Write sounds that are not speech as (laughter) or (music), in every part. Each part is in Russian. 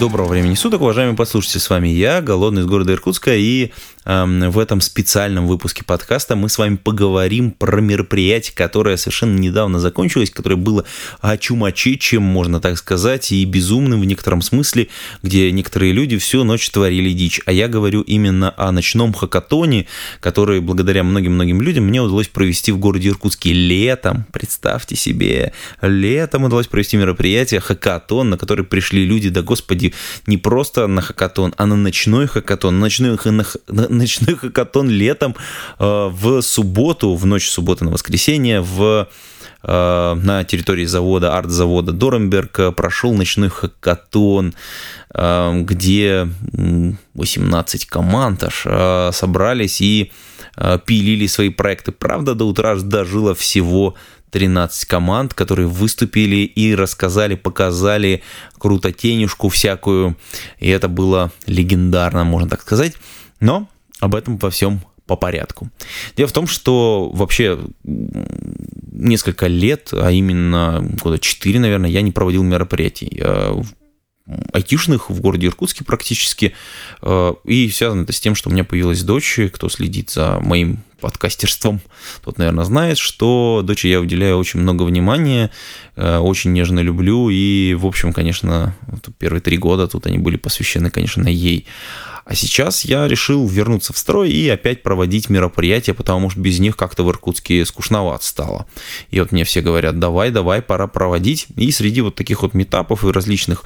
Доброго времени суток, уважаемые послушатели, с вами я, Голодный из города Иркутска, и в этом специальном выпуске подкаста мы с вами поговорим про мероприятие, которое совершенно недавно закончилось, которое было чем можно так сказать, и безумным в некотором смысле, где некоторые люди всю ночь творили дичь. А я говорю именно о ночном хакатоне, который благодаря многим-многим людям мне удалось провести в городе Иркутске летом. Представьте себе, летом удалось провести мероприятие хакатон, на который пришли люди, да господи, не просто на хакатон, а на ночной хакатон, ночной, на, ночной хакатон летом э, в субботу, в ночь субботы на воскресенье в э, на территории завода, арт-завода Доремберг прошел ночной хакатон, э, где 18 команд аж собрались и пилили свои проекты. Правда, до утра дожило всего 13 команд, которые выступили и рассказали, показали крутотенюшку всякую. И это было легендарно, можно так сказать. Но об этом во всем по порядку. Дело в том, что вообще несколько лет, а именно года 4, наверное, я не проводил мероприятий айтишных в городе Иркутске практически. Э, и связано это с тем, что у меня появилась дочь, кто следит за моим подкастерством, тот, наверное, знает, что дочери я уделяю очень много внимания, э, очень нежно люблю, и, в общем, конечно, первые три года тут они были посвящены, конечно, ей. А сейчас я решил вернуться в строй и опять проводить мероприятия, потому что без них как-то в Иркутске скучновато стало. И вот мне все говорят, давай, давай, пора проводить. И среди вот таких вот метапов и различных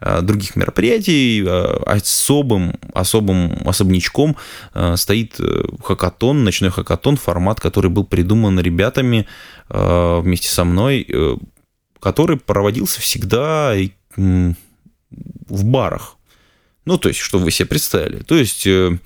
других мероприятий э, особым, особым особнячком э, стоит хакатон, ночной хакатон, формат, который был придуман ребятами вместе со мной, который проводился всегда в барах. Ну, то есть, что вы себе представили. То есть, э,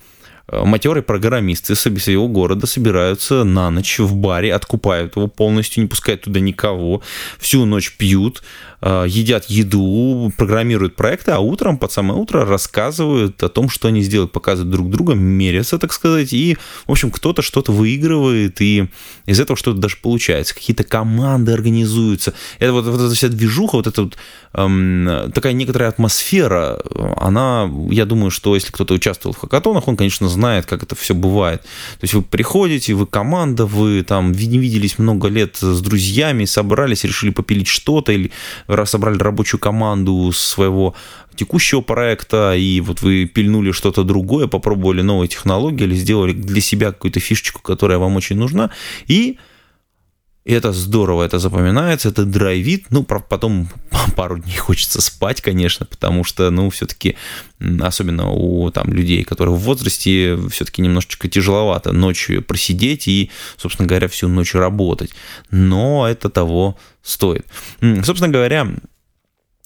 матерые программисты с своего города собираются на ночь в баре, откупают его полностью, не пускают туда никого, всю ночь пьют, Э, едят еду, программируют проекты, а утром, под самое утро, рассказывают о том, что они сделают, показывают друг друга, мерятся, так сказать, и, в общем, кто-то что-то выигрывает, и из этого что-то даже получается. Какие-то команды организуются. Это вот, вот эта вся движуха, вот эта вот эм, такая некоторая атмосфера, она, я думаю, что если кто-то участвовал в хакатонах, он, конечно, знает, как это все бывает. То есть вы приходите, вы команда, вы там не виделись много лет с друзьями, собрались, решили попилить что-то, или собрали рабочую команду своего текущего проекта, и вот вы пильнули что-то другое, попробовали новые технологии или сделали для себя какую-то фишечку, которая вам очень нужна, и это здорово, это запоминается, это драйвит. Ну, потом (laughs) пару дней хочется спать, конечно, потому что, ну, все-таки, особенно у там людей, которые в возрасте, все-таки немножечко тяжеловато ночью просидеть и, собственно говоря, всю ночь работать. Но это того стоит. Собственно говоря,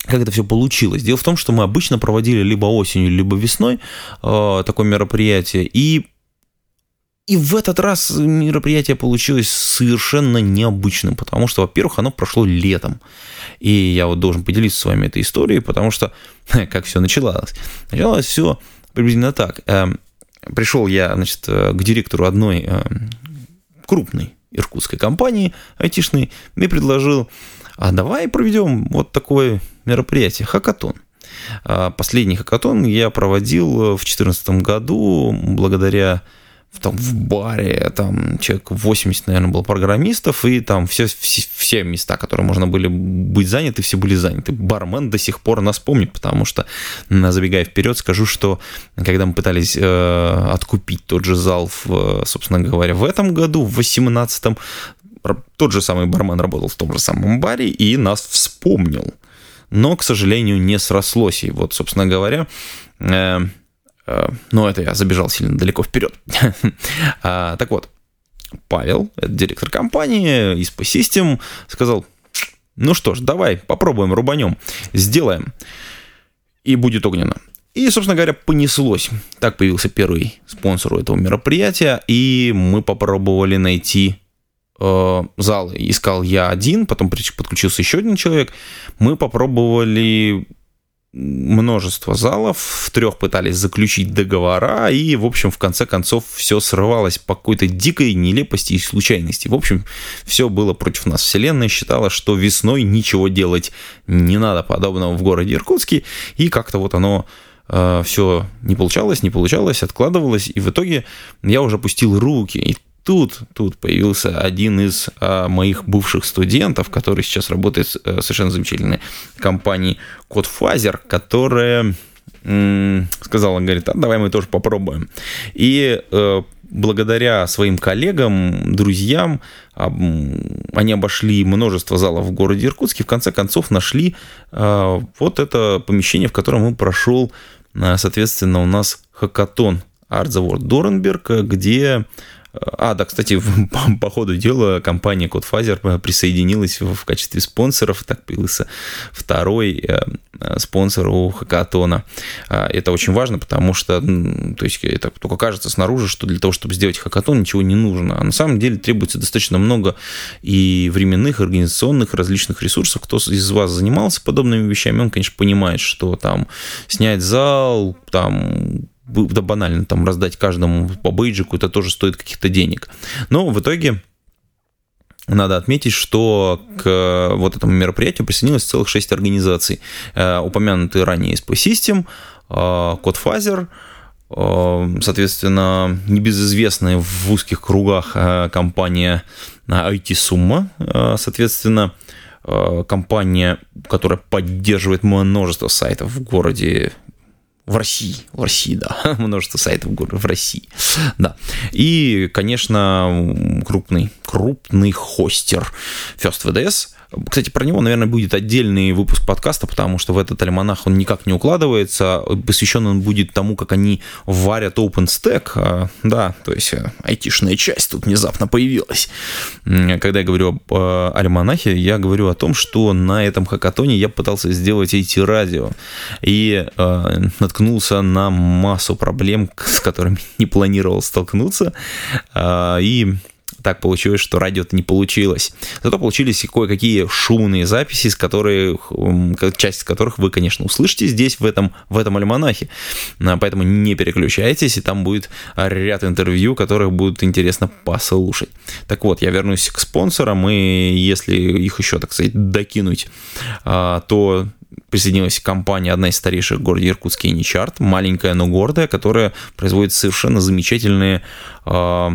как это все получилось? Дело в том, что мы обычно проводили либо осенью, либо весной э, такое мероприятие, и и в этот раз мероприятие получилось совершенно необычным, потому что, во-первых, оно прошло летом. И я вот должен поделиться с вами этой историей, потому что (laughs) как все началось. Началось все приблизительно так. Эм, Пришел я, значит, к директору одной эм, крупной иркутской компании айтишной и предложил, а давай проведем вот такое мероприятие, хакатон. А последний хакатон я проводил в 2014 году благодаря там в баре, там человек 80, наверное, было программистов, и там все, все, все места, которые можно были быть заняты, все были заняты. Бармен до сих пор нас помнит, потому что, забегая вперед, скажу, что когда мы пытались э, откупить тот же зал, в, собственно говоря, в этом году, в 18-м, тот же самый бармен работал в том же самом баре и нас вспомнил. Но, к сожалению, не срослось. И вот, собственно говоря, э, но это я забежал сильно далеко вперед. (laughs) А, так вот, Павел, это директор компании ISP System, сказал, ну что ж, давай попробуем, рубанем, сделаем. И будет огненно. И, собственно говоря, понеслось. Так появился первый спонсор у этого мероприятия, и мы попробовали найти э, зал. Искал я один, потом подключился еще один человек. Мы попробовали множество залов, в трех пытались заключить договора, и, в общем, в конце концов, все срывалось по какой-то дикой нелепости и случайности. В общем, все было против нас. Вселенная считала, что весной ничего делать не надо подобного в городе Иркутске, и как-то вот оно э, все не получалось, не получалось, откладывалось, и в итоге я уже пустил руки, и тут, тут появился один из а, моих бывших студентов, который сейчас работает в а, совершенно замечательной компании Кодфазер, которая м- сказала, говорит, а давай мы тоже попробуем. И э, благодаря своим коллегам, друзьям, они обошли множество залов в городе Иркутске, в конце концов нашли э, вот это помещение, в котором и прошел, э, соответственно, у нас хакатон Art the World Доренберг, где а, да, кстати, (laughs) по, ходу дела компания CodeFazer присоединилась в, качестве спонсоров. Так появился второй э, спонсор у хакатона. А, это очень важно, потому что, то есть, это только кажется снаружи, что для того, чтобы сделать хакатон, ничего не нужно. А на самом деле требуется достаточно много и временных, организационных, различных ресурсов. Кто из вас занимался подобными вещами, он, конечно, понимает, что там снять зал, там да банально там раздать каждому по бейджику, это тоже стоит каких-то денег. Но в итоге надо отметить, что к вот этому мероприятию присоединилось целых шесть организаций. Э, упомянутые ранее SP System, э, э, соответственно, небезызвестная в узких кругах компания IT Summa, соответственно, компания, которая поддерживает множество сайтов в городе в России, в России, да, (laughs) множество сайтов в России, да. И, конечно, крупный, крупный хостер First VDS, кстати, про него, наверное, будет отдельный выпуск подкаста, потому что в этот альманах он никак не укладывается. Посвящен он будет тому, как они варят OpenStack. А, да, то есть э, айтишная часть тут внезапно появилась. Когда я говорю об э, альманахе, я говорю о том, что на этом хакатоне я пытался сделать эти радио и э, наткнулся на массу проблем, с которыми не планировал столкнуться. Э, и так получилось, что радио-то не получилось. Зато получились кое-какие шумные записи, с которых, часть из которых вы, конечно, услышите здесь, в этом, в этом альманахе. А, поэтому не переключайтесь, и там будет ряд интервью, которых будет интересно послушать. Так вот, я вернусь к спонсорам, и если их еще, так сказать, докинуть, а, то присоединилась компания, одна из старейших в городе Иркутске, Ничарт, маленькая, но гордая, которая производит совершенно замечательные а,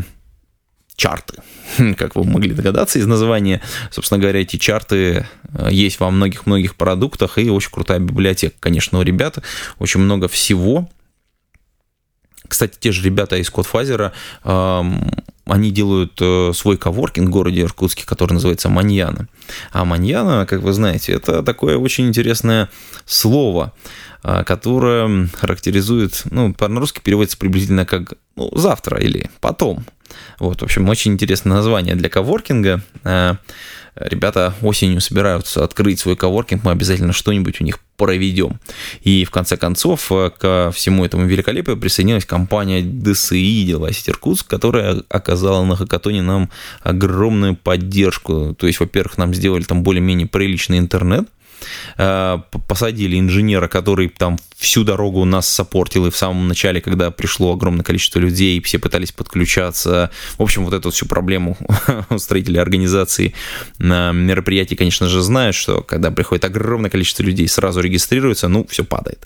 чарты. (laughs) Как вы могли догадаться из названия, собственно говоря, эти чарты э, есть во многих-многих продуктах и очень крутая библиотека. Конечно, у ребят очень много всего. Кстати, те же ребята из Кодфазера, они делают э, свой коворкинг в городе Иркутске, который называется Маньяна. А Маньяна, как вы знаете, это такое очень интересное слово, э, которое характеризует, ну, по-русски переводится приблизительно как ну, завтра или потом. Вот, в общем, очень интересное название для коворкинга. Ребята осенью собираются открыть свой коворкинг, мы обязательно что-нибудь у них проведем. И в конце концов э, ко всему этому великолепию присоединилась компания DSI Дела Иркутск, которая оказала на хакатоне нам огромную поддержку. То есть, во-первых, нам сделали там более-менее приличный интернет, посадили инженера, который там всю дорогу нас сопортил, и в самом начале, когда пришло огромное количество людей, все пытались подключаться. В общем, вот эту всю проблему (laughs) строители организации мероприятий, конечно же, знают, что когда приходит огромное количество людей, сразу регистрируются, ну, все падает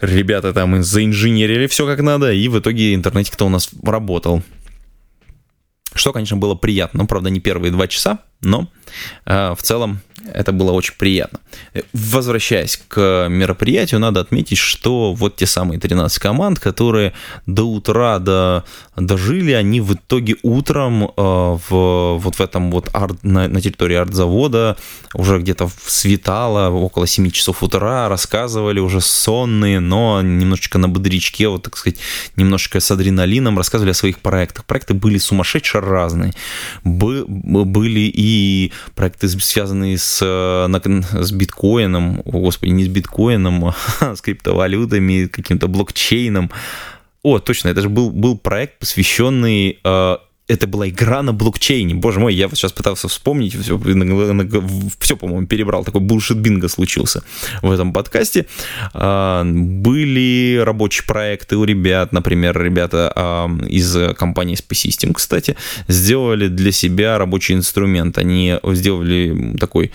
ребята там заинженерили все как надо, и в итоге интернетик-то у нас работал. Что, конечно, было приятно, правда, не первые два часа, но э, в целом это было очень приятно. Возвращаясь к мероприятию, надо отметить, что вот те самые 13 команд, которые до утра до, дожили, они в итоге утром э, в, вот в этом вот арт, на, на территории артзавода уже где-то светало, около 7 часов утра, рассказывали уже сонные, но немножечко на бодрячке, вот так сказать, немножечко с адреналином рассказывали о своих проектах. Проекты были сумасшедшие разные. Бы, были и проекты, связанные с с, с биткоином, господи, не с биткоином, а (laughs) с криптовалютами, каким-то блокчейном. О, точно, это же был, был проект, посвященный это была игра на блокчейне. Боже мой, я вот сейчас пытался вспомнить, все, все по-моему, перебрал. Такой булшит бинго случился в этом подкасте. А, были рабочие проекты у ребят, например, ребята а, из компании Space System, кстати, сделали для себя рабочий инструмент. Они сделали такой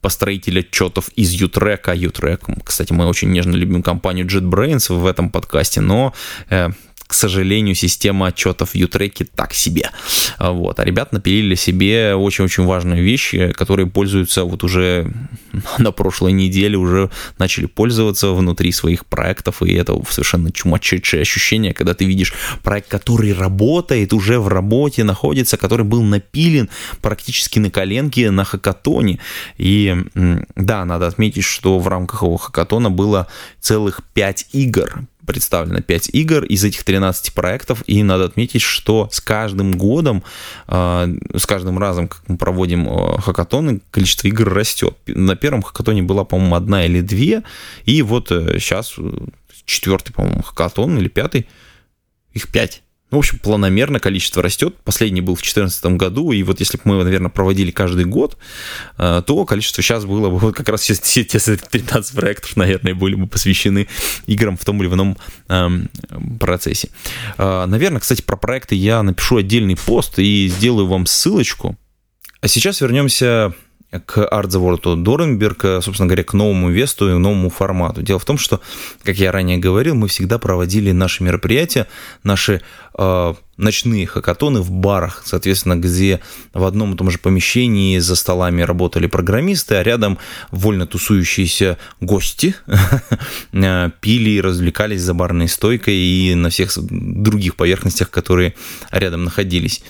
построитель отчетов из Utrek, а Utrek, кстати, мы очень нежно любим компанию JetBrains в этом подкасте, но э, к сожалению, система отчетов в Ютреке так себе. Вот. А ребят напилили себе очень-очень важные вещи, которые пользуются вот уже (laughs) на прошлой неделе, уже начали пользоваться внутри своих проектов, и это совершенно чумачечее ощущение, когда ты видишь проект, который работает, уже в работе находится, который был напилен практически на коленке на хакатоне. И да, надо отметить, что в рамках его хакатона было целых 5 игр, представлено 5 игр из этих 13 проектов, и надо отметить, что с каждым годом, а, с каждым разом, как мы проводим а, хакатоны, количество игр растет. На первом хакатоне была, по-моему, одна или две, и вот сейчас э, четвертый, по-моему, хакатон или пятый, их пять ну, в общем, планомерно количество растет. Последний был в 2014 году, и вот если бы мы, наверное, проводили каждый год, э, то количество сейчас было бы, (laughs) вот как раз все, все те 13 проектов, наверное, были бы посвящены играм в том или ином эм, процессе. Э, наверное, кстати, про проекты я напишу отдельный пост и сделаю вам ссылочку. А сейчас вернемся к артзаводу Доренберг, собственно говоря, к новому весту и новому формату. Дело в том, что, как я ранее говорил, мы всегда проводили наши мероприятия, наши э, ночные хакатоны в барах, соответственно, где в одном и том же помещении за столами работали программисты, а рядом вольно тусующиеся гости (laughs) э, пили и развлекались за барной стойкой и на всех других поверхностях, которые рядом находились.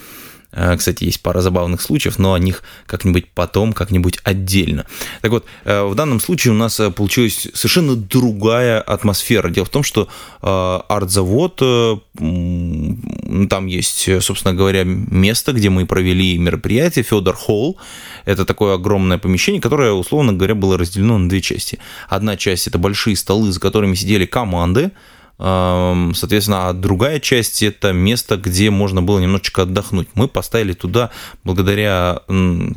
Э, кстати, есть пара забавных случаев, но о них как-нибудь потом, как-нибудь отдельно. Так вот, э, в данном случае у нас э, получилась совершенно другая атмосфера. Дело в том, что арт-завод, там есть, собственно говоря, место, где мы провели мероприятие, Федор Холл. Это такое огромное помещение, которое, условно говоря, было разделено на две части. Одна часть – это большие столы, за которыми сидели команды, Соответственно, а другая часть – это место, где можно было немножечко отдохнуть. Мы поставили туда, благодаря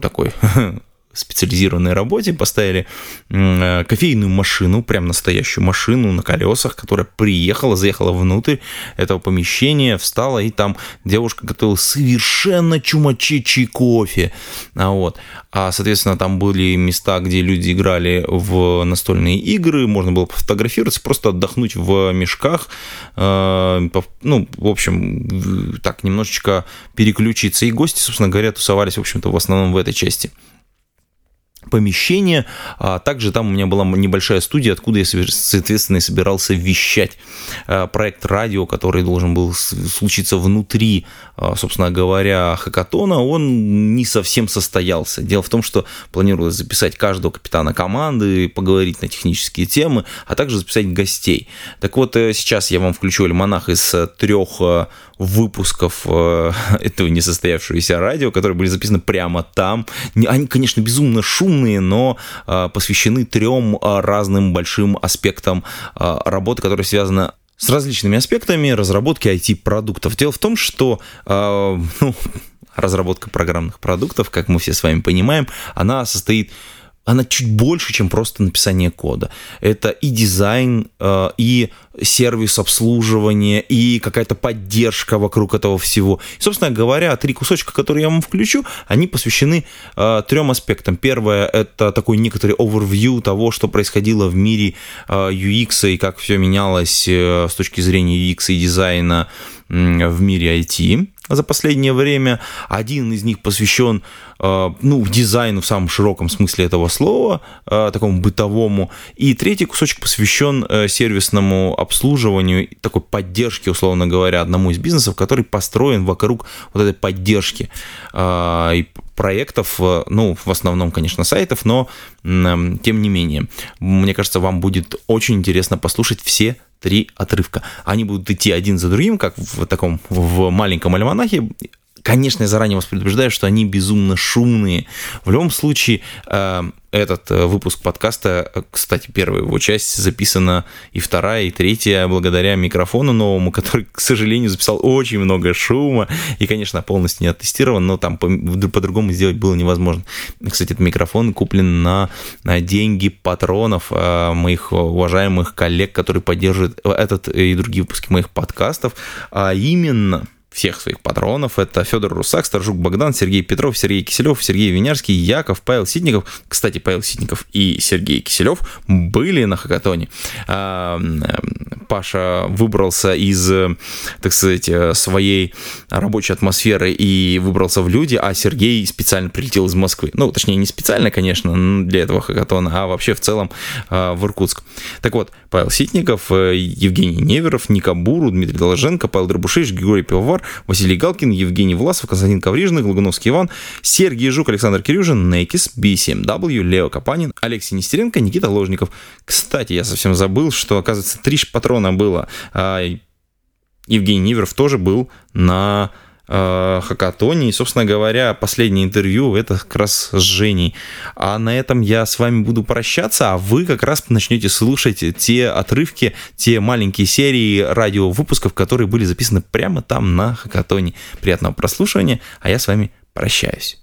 такой (laughs) специализированной работе поставили э, кофейную машину, прям настоящую машину на колесах, которая приехала, заехала внутрь этого помещения, встала, и там девушка готовила совершенно чумачечий кофе. А, вот. а, соответственно, там были места, где люди играли в настольные игры, можно было пофотографироваться, просто отдохнуть в мешках, э, ну, в общем, так, немножечко переключиться. И гости, собственно говоря, тусовались, в общем-то, в основном в этой части помещение. А также там у меня была небольшая студия, откуда я, соответственно, и собирался вещать. А, проект радио, который должен был случиться внутри, а, собственно говоря, хакатона, он не совсем состоялся. Дело в том, что планировалось записать каждого капитана команды, поговорить на технические темы, а также записать гостей. Так вот, э, сейчас я вам включу альманах из э, трех э, выпусков э, (laughs) этого несостоявшегося радио, которые были записаны прямо там. Они, конечно, безумно шумные, но э, посвящены трем э, разным большим аспектам работы, которая связана с различными аспектами разработки IT-продуктов. Дело в том, что ну, (laughs) разработка программных продуктов, как мы все с вами понимаем, она состоит она чуть больше, чем просто написание кода. Это и дизайн, э, и сервис обслуживания, и какая-то поддержка вокруг этого всего. И, собственно говоря, три кусочка, которые я вам включу, они посвящены э, трем аспектам. Первое – это такой некоторый overview того, что происходило в мире э, UX и как все менялось с точки зрения UX и дизайна в мире IT за последнее время. Один из них посвящен э, ну, дизайну в самом широком смысле этого слова, э, такому бытовому. И третий кусочек посвящен э, сервисному обслуживанию, такой поддержке, условно говоря, одному из бизнесов, который построен вокруг вот этой поддержки и проектов, ну, в основном, конечно, сайтов, но тем не менее. Мне кажется, вам будет очень интересно послушать все три отрывка. Они будут идти один за другим, как в таком в маленьком альманахе, Конечно, я заранее вас предупреждаю, что они безумно шумные. В любом случае, э, этот э, выпуск подкаста, э, кстати, первая его часть записана и вторая, и третья благодаря микрофону новому, (laughs) который, к сожалению, записал очень много шума и, конечно, полностью не оттестирован, но там по-другому сделать было невозможно. Кстати, этот микрофон куплен на, на деньги патронов моих уважаемых коллег, которые поддерживают этот и другие выпуски моих подкастов, а именно всех своих патронов. Это Федор Русак, Старжук Богдан, Сергей Петров, Сергей Киселев, Сергей Винярский, Яков, Павел Ситников. Кстати, Павел Ситников и Сергей Киселев были на хакатоне. А, Паша выбрался из, так сказать, своей рабочей атмосферы и выбрался в люди, а Сергей специально прилетел из Москвы. Ну, точнее, не специально, конечно, для этого хакатона, а вообще в целом а, в Иркутск. Так вот, Павел Ситников, э, Евгений Неверов, Ника Буру, Дмитрий Доложенко, Павел Дробушевич, Григорий Пивовар, Василий Галкин, Евгений Власов, Константин Коврижный, Глугуновский Иван, Сергей Жук, Александр Кирюжин, Некис, B7W, Лео Капанин, Алексей Нестеренко, Никита Ложников. Кстати, я совсем забыл, что, оказывается, три патрона было. А, Евгений Неверов тоже был на хакатоне. И, собственно говоря, последнее интервью это как раз с Женей. А на этом я с вами буду прощаться, а вы как раз начнете слушать те отрывки, те маленькие серии радиовыпусков, которые были записаны прямо там на хакатоне. Приятного прослушивания, а я с вами прощаюсь.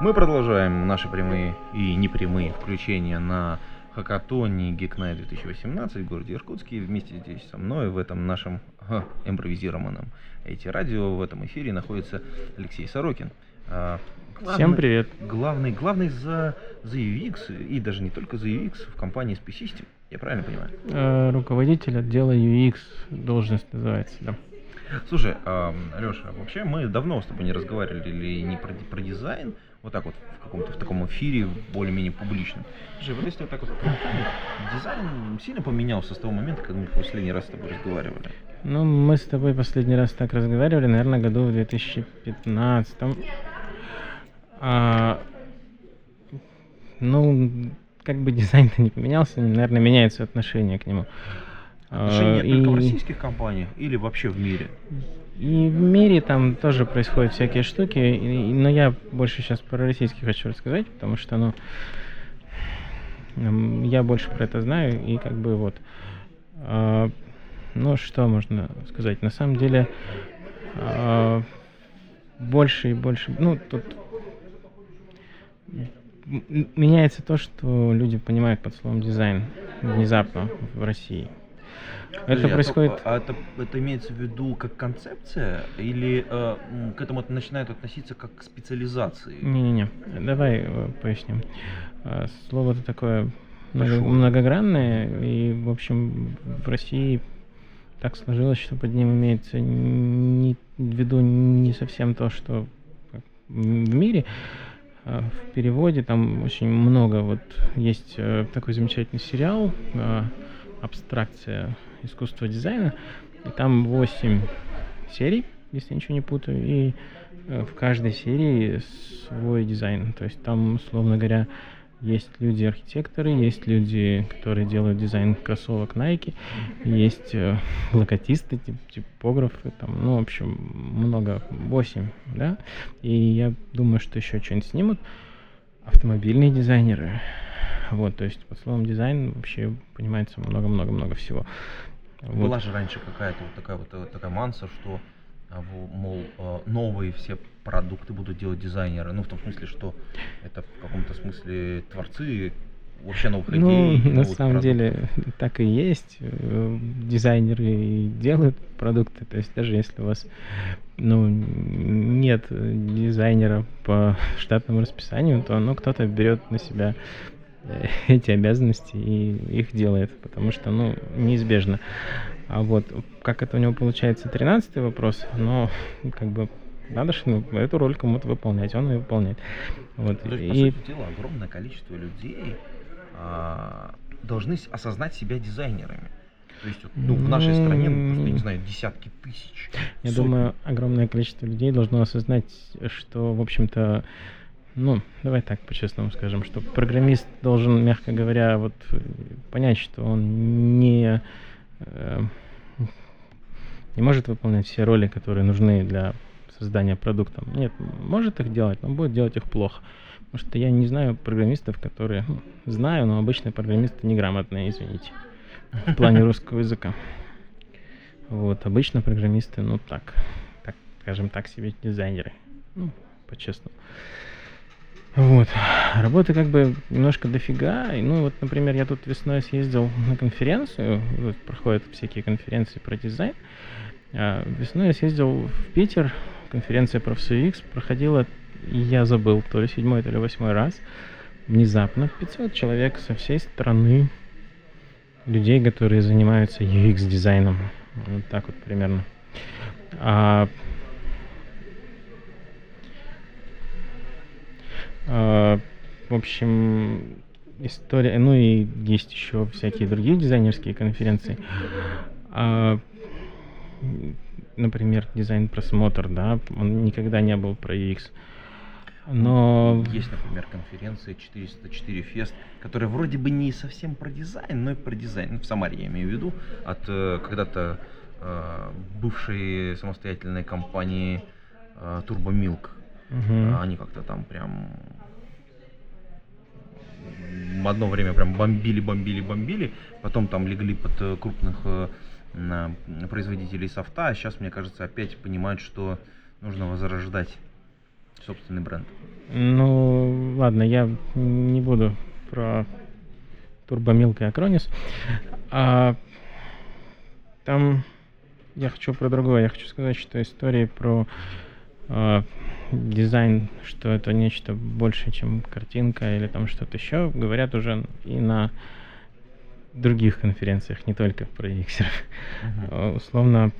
Мы продолжаем наши прямые и непрямые включения на хакатоне Geeknight 2018 в городе Иркутске. Вместе здесь со мной в этом нашем ага, импровизированном эти радио в этом эфире находится Алексей Сорокин. А, главный, Всем привет. Главный, главный за, за UX и даже не только за UX в компании SP System. Я правильно понимаю? Э, руководитель отдела UX должность называется, да. Слушай, э, Леша, вообще мы давно с тобой не разговаривали не про, про дизайн, вот так вот в каком-то в таком эфире более-менее публичном. Слушай, вот если вот так вот дизайн сильно поменялся с того момента, когда мы в последний раз с тобой разговаривали? Ну, мы с тобой последний раз так разговаривали, наверное, году в 2015. А, ну, как бы дизайн-то не поменялся, наверное, меняется отношение к нему. Отношения а, только и... в российских компаниях или вообще в мире? И в мире там тоже происходят всякие штуки, и, но я больше сейчас про российский хочу рассказать, потому что, ну, я больше про это знаю, и как бы вот, э, ну, что можно сказать, на самом деле, э, больше и больше, ну, тут меняется то, что люди понимают под словом дизайн внезапно в России. Это Подожди, происходит... А, а это, это имеется в виду как концепция или э, к этому начинают относиться как к специализации? Не-не-не, давай э, поясним. Э, слово-то такое много, многогранное, и, в общем, в России так сложилось, что под ним имеется не, в виду не совсем то, что в мире, а в переводе там очень много. Вот есть э, такой замечательный сериал «Абстракция искусства дизайна. И там 8 серий, если ничего не путаю, и э, в каждой серии свой дизайн. То есть там, условно говоря, есть люди-архитекторы, есть люди, которые делают дизайн кроссовок Nike, есть э, логотисты, тип, типографы, там, ну, в общем, много, 8, да, и я думаю, что еще что-нибудь снимут. Автомобильные дизайнеры, вот, то есть под словом дизайн вообще понимается много-много-много всего. Вот. Была же раньше какая-то вот такая вот, вот такая манса, что а, мол, а, новые все продукты будут делать дизайнеры. Ну, в том смысле, что это в каком-то смысле творцы вообще новых ну, идей. на самом продуктов. деле так и есть. Э, дизайнеры делают продукты. То есть даже если у вас ну, нет дизайнера по (laughs) штатному расписанию, то ну, кто-то берет на себя (laughs) эти обязанности и их делает, потому что, ну, неизбежно. А вот как это у него получается, тринадцатый вопрос, но как бы надо же ну, эту роль кому-то выполнять, он ее выполняет. Вот. То есть, и... по сути дела, огромное количество людей а, должны осознать себя дизайнерами. То есть, ну, в нашей стране, ну, просто, не знаю, десятки тысяч. Я сотни. думаю, огромное количество людей должно осознать, что, в общем-то, ну, давай так по-честному скажем, что программист должен, мягко говоря, вот понять, что он не, э, не может выполнять все роли, которые нужны для создания продукта. Нет, может их делать, но будет делать их плохо. Потому что я не знаю программистов, которые... Ну, знаю, но обычные программисты неграмотные, извините. В плане русского языка. Вот, обычно программисты, ну так, так, скажем так себе, дизайнеры. Ну, по-честному. Вот. Работы как бы немножко дофига. И, ну, вот, например, я тут весной съездил на конференцию. Вот, проходят всякие конференции про дизайн. А весной я съездил в Питер. Конференция про UX проходила, я забыл, то ли седьмой, то ли восьмой раз. Внезапно 500 человек со всей страны. Людей, которые занимаются UX-дизайном. Вот так вот примерно. А А, в общем, история, ну и есть еще всякие другие дизайнерские конференции. А, например, дизайн-просмотр, да, он никогда не был про UX. Но... Есть, например, конференция 404 Фест, которая вроде бы не совсем про дизайн, но и про дизайн. В Самаре я имею в виду, от э, когда-то э, бывшей самостоятельной компании э, Turbo Milk. Угу. Они как-то там прям одно время прям бомбили, бомбили, бомбили, потом там легли под э, крупных э, производителей софта, а сейчас, мне кажется, опять понимают, что нужно возрождать собственный бренд. Ну, ладно, я не буду про Турбомилка и Акронис. А, там я хочу про другое. Я хочу сказать, что истории про а, дизайн, что это нечто больше, чем картинка или там что-то еще, говорят уже и на других конференциях, не только про UX. Uh-huh. Условно,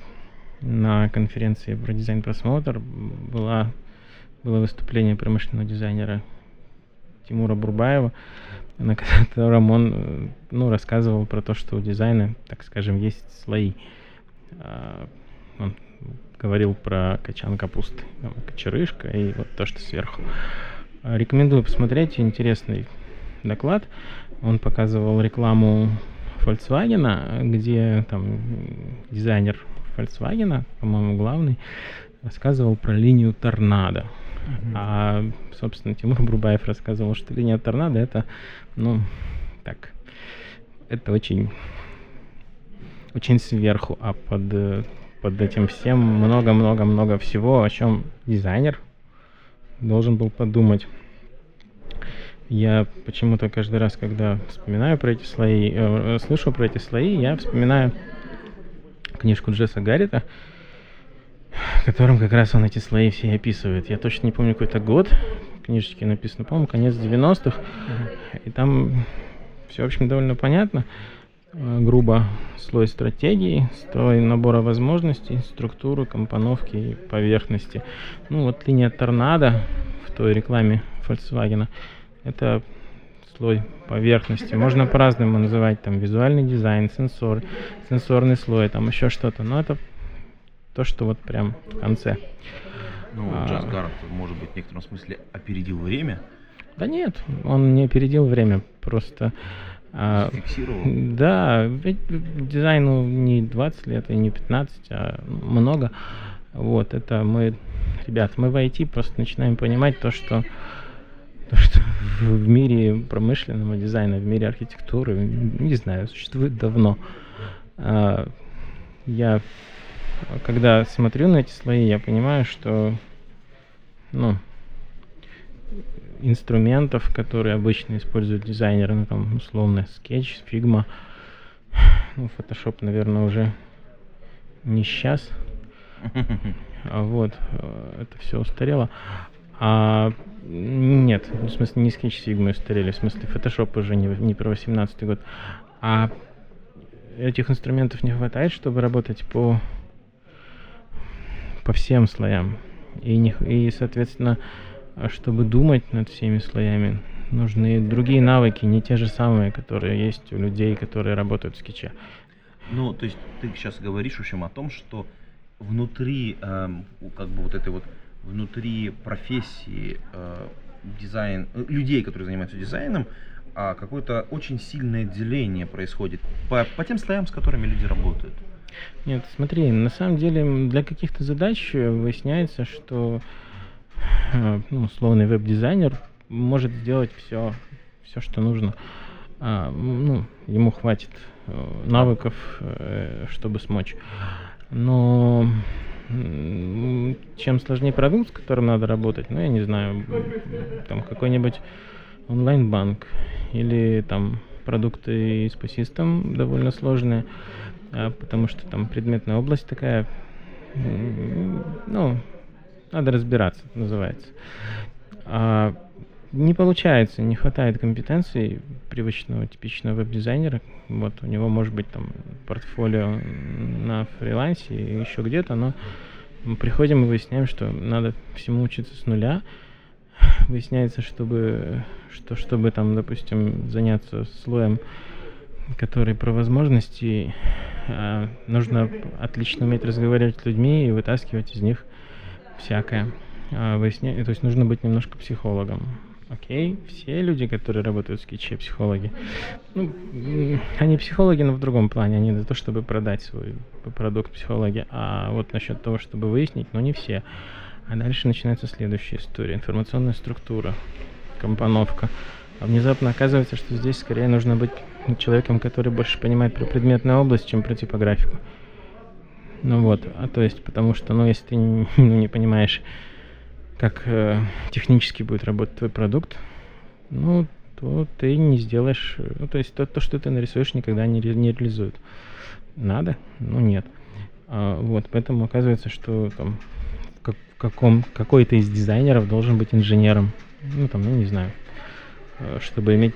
на конференции про дизайн-просмотр была, было выступление промышленного дизайнера Тимура Бурбаева, на котором он ну, рассказывал про то, что у дизайна, так скажем, есть слои. А, он говорил про качан капусты, там, кочерышка и вот то, что сверху. Рекомендую посмотреть, интересный доклад. Он показывал рекламу Volkswagen, где там дизайнер Volkswagen, по-моему, главный, рассказывал про линию торнадо. Mm-hmm. А, собственно, Тимур Брубаев рассказывал, что линия торнадо это, ну, так, это очень, очень сверху, а под под этим всем много-много-много всего, о чем дизайнер должен был подумать. Я почему-то каждый раз, когда вспоминаю про эти слои, э, слышу про эти слои, я вспоминаю книжку Джесса Гаррита, в котором как раз он эти слои все описывает. Я точно не помню какой-то год, в книжечке написано, по-моему, конец 90-х, и там все, в общем, довольно понятно. Э, грубо слой стратегии, слой набора возможностей, структуру, компоновки и поверхности. Ну вот линия торнадо в той рекламе Volkswagen это слой поверхности. Можно по-разному называть, там, визуальный дизайн, сенсор, сенсорный слой, там, еще что-то. Но это то, что вот прям в конце. Ну, Джаз а, может быть, в некотором смысле опередил время? Да нет, он не опередил время, просто а? Да, ведь дизайну не 20 лет и не 15, а много. Вот, это мы, ребят, мы в IT просто начинаем понимать то, что, то, что в мире промышленного дизайна, в мире архитектуры, не знаю, существует давно. А, я, когда смотрю на эти слои, я понимаю, что, ну, инструментов, которые обычно используют дизайнеры, ну там условно Sketch, Figma, ну Photoshop, наверное, уже не сейчас. А вот, э, это все устарело. А нет, в смысле не Sketch, Figma устарели, в смысле Photoshop уже не, не про 18 год. А этих инструментов не хватает, чтобы работать по по всем слоям. И, не, и соответственно, а чтобы думать над всеми слоями, нужны другие навыки, не те же самые, которые есть у людей, которые работают в скетче. Ну, то есть ты сейчас говоришь, в общем, о том, что внутри, э, как бы вот этой вот, внутри профессии э, дизайн, э, людей, которые занимаются дизайном, а какое-то очень сильное деление происходит по, по тем слоям, с которыми люди работают. Нет, смотри, на самом деле для каких-то задач выясняется, что э, ну, условный веб-дизайнер может сделать все, все, что нужно. А, ну, ему хватит э, навыков, э, чтобы смочь. Но чем сложнее продукт, с которым надо работать, ну, я не знаю, там какой-нибудь онлайн-банк или там продукты из System довольно сложные, а, потому что там предметная область такая, ну, надо разбираться, называется. А не получается, не хватает компетенций привычного, типичного веб-дизайнера. Вот у него может быть там портфолио на фрилансе и еще где-то, но мы приходим и выясняем, что надо всему учиться с нуля. Выясняется, чтобы, что чтобы там, допустим, заняться слоем, который про возможности, а, нужно отлично уметь разговаривать с людьми и вытаскивать из них всякое. А, выясня... То есть нужно быть немножко психологом. Окей, все люди, которые работают в скетче, психологи. Ну, они психологи, но в другом плане. Они за то, чтобы продать свой продукт психологи. А вот насчет того, чтобы выяснить, но не все. А дальше начинается следующая история. Информационная структура, компоновка. А внезапно оказывается, что здесь скорее нужно быть человеком, который больше понимает про предметную область, чем про типографику. Ну вот, а то есть, потому что, ну, если ты (laughs) ну, не понимаешь как э, технически будет работать твой продукт, ну, то ты не сделаешь, ну, то есть то, то что ты нарисуешь, никогда не, ре, не реализует. Надо? Ну, нет. А, вот, поэтому оказывается, что там в каком, какой-то из дизайнеров должен быть инженером. Ну, там, я не знаю, э, чтобы иметь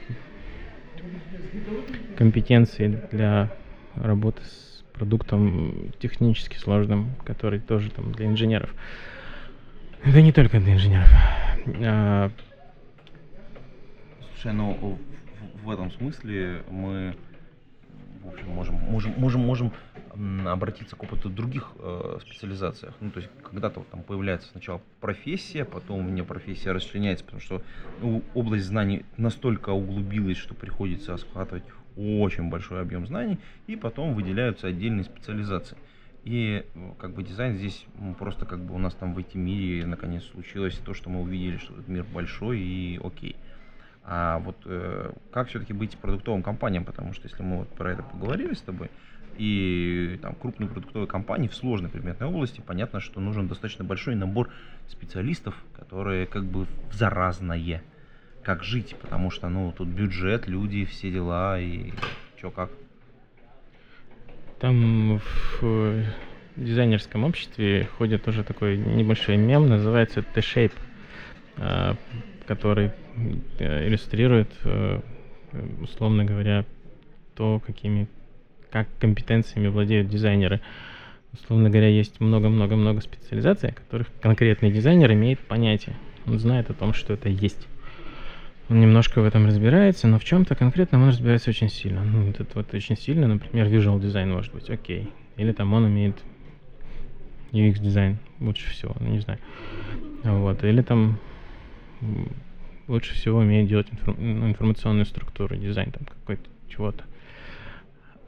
компетенции для работы с продуктом технически сложным, который тоже там для инженеров. Это не только для инженеров. А... Слушай, ну в, этом смысле мы в общем, можем, можем, можем, можем обратиться к опыту других э, специализациях. Ну, то есть, когда-то вот там появляется сначала профессия, потом у меня профессия расчленяется, потому что ну, область знаний настолько углубилась, что приходится охватывать очень большой объем знаний, и потом выделяются отдельные специализации. И как бы дизайн здесь просто как бы у нас там в этом мире наконец случилось то, что мы увидели, что этот мир большой и окей. А вот э, как все-таки быть продуктовым компаниям, потому что если мы вот про это поговорили с тобой, и там крупные продуктовые компании в сложной предметной области, понятно, что нужен достаточно большой набор специалистов, которые как бы в заразное, как жить, потому что, ну, тут бюджет, люди, все дела и что как. Там в дизайнерском обществе ходит тоже такой небольшой мем, называется T-Shape, а, который э, иллюстрирует, э, условно говоря, то, какими, как компетенциями владеют дизайнеры. Условно говоря, есть много-много-много специализаций, о которых конкретный дизайнер имеет понятие. Он знает о том, что это есть. Он немножко в этом разбирается, но в чем-то конкретно он разбирается очень сильно. Ну, этот вот очень сильно, например, visual дизайн может быть, окей. Или там он умеет UX дизайн лучше всего, ну, не знаю. Вот. Или там лучше всего умеет делать информ- ну, информационную структуру, дизайн там какой-то чего-то.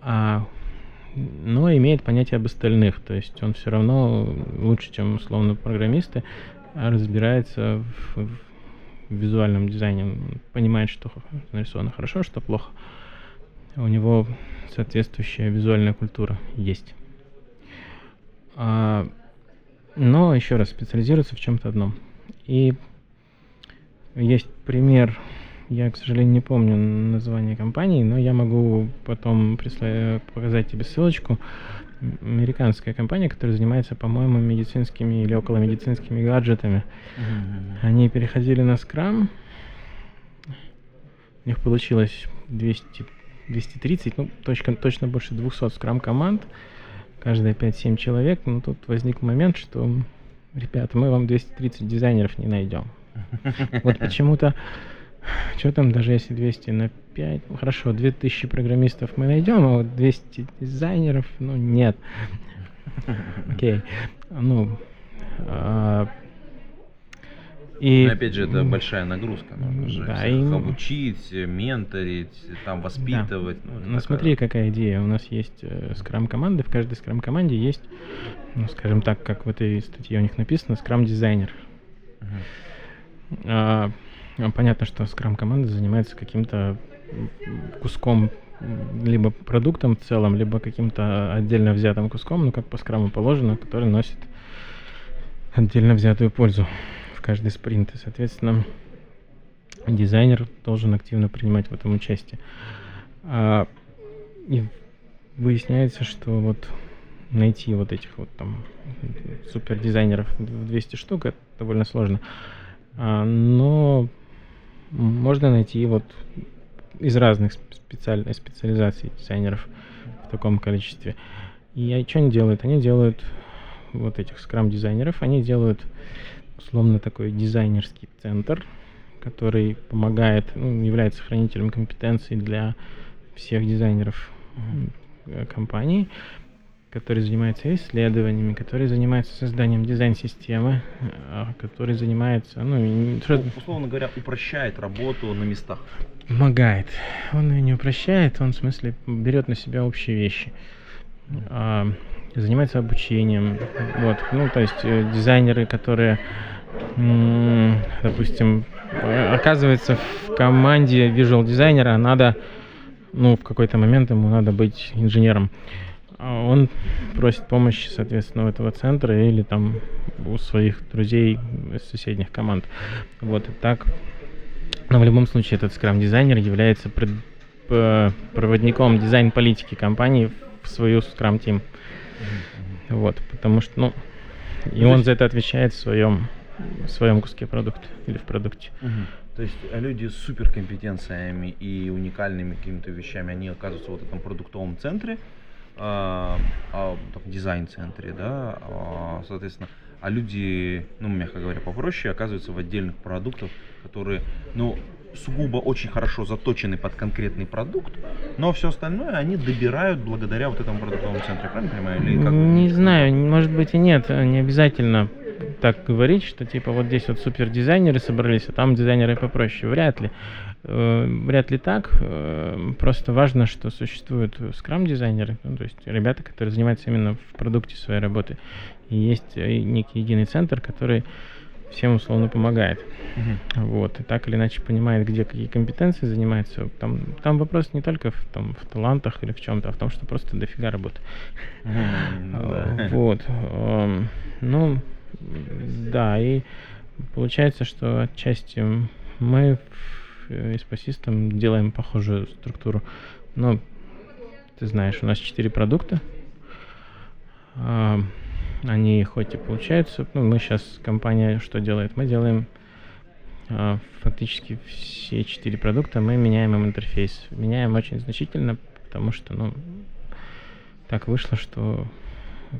А, но имеет понятие об остальных, то есть он все равно лучше, чем условно программисты, разбирается в, в в визуальном дизайне понимает, что нарисовано хорошо, что плохо. У него соответствующая визуальная культура есть. А, но еще раз специализируется в чем-то одном. И есть пример, я, к сожалению, не помню название компании, но я могу потом присла- показать тебе ссылочку американская компания, которая занимается, по-моему, медицинскими или около медицинскими гаджетами. Mm-hmm. Они переходили на Scrum. У них получилось 200, 230, ну, точно, точно больше 200 Scrum команд. Каждые 5-7 человек. Но тут возник момент, что, ребята, мы вам 230 дизайнеров не найдем. (laughs) Вот почему-то что там, даже если 200 на 5, ну, хорошо, 2000 программистов мы найдем, а вот 200 дизайнеров, ну, нет. Окей. Ну, а, И, Но опять же, это большая нагрузка. Нужно же да, и... обучить, менторить, там воспитывать. Да. Ну, ну смотри, какая идея. У нас есть э, скрам-команды. В каждой скрам-команде есть, ну, скажем так, как в этой статье у них написано, скрам-дизайнер. Uh-huh. А, понятно, что скрам-команда занимается каким-то куском либо продуктом в целом, либо каким-то отдельно взятым куском, ну как по скраму положено, который носит отдельно взятую пользу каждый спринт. И, соответственно, дизайнер должен активно принимать в этом участие. А, и выясняется, что вот найти вот этих вот там супер дизайнеров в 200 штук это довольно сложно. А, но можно найти вот из разных специальных специализаций дизайнеров в таком количестве. И что они делают? Они делают вот этих скрам-дизайнеров, они делают условно такой дизайнерский центр, который помогает, ну, является хранителем компетенций для всех дизайнеров э, компании, который занимается исследованиями, который занимается созданием дизайн-системы, э, который занимается, ну, условно говоря, упрощает работу на местах. Помогает. Он ее не упрощает, он в смысле берет на себя общие вещи. А, занимается обучением. Вот, ну, то есть э, дизайнеры, которые допустим, оказывается в команде visual дизайнера надо, ну, в какой-то момент ему надо быть инженером. А он просит помощи, соответственно, у этого центра или там у своих друзей из соседних команд. Вот и так. Но в любом случае этот скрам-дизайнер является пред, проводником дизайн-политики компании в свою скрам-тим. Вот, потому что, ну, и он за это отвечает в своем в своем куске продукта или в продукте. Угу. То есть э, люди с суперкомпетенциями и уникальными какими-то вещами, они оказываются вот в этом продуктовом центре, а, а, дизайн-центре, да, а, соответственно, а люди, ну, мягко говоря, попроще, оказываются в отдельных продуктах, которые, ну, сугубо очень хорошо заточены под конкретный продукт, но все остальное они добирают благодаря вот этому продуктовому центру, правильно понимаю? Или как? Не знаю, может быть и нет, не обязательно так говорить, что типа вот здесь вот супер дизайнеры собрались, а там дизайнеры попроще. Вряд ли. Э, вряд ли так. Э, просто важно, что существуют скрам-дизайнеры, ну, то есть ребята, которые занимаются именно в продукте своей работы. И есть э, некий единый центр, который всем условно помогает. Uh-huh. Вот. И так или иначе понимает, где какие компетенции занимается. Там, там вопрос не только в, там, в талантах или в чем-то, а в том, что просто дофига работы. (laughs) Вот. Эм, ну, да, и получается, что отчасти мы с пассистом делаем похожую структуру. Но ты знаешь, у нас четыре продукта. А, они хоть и получаются, ну, мы сейчас, компания что делает? Мы делаем а, фактически все четыре продукта, мы меняем им интерфейс. Меняем очень значительно, потому что, ну, так вышло, что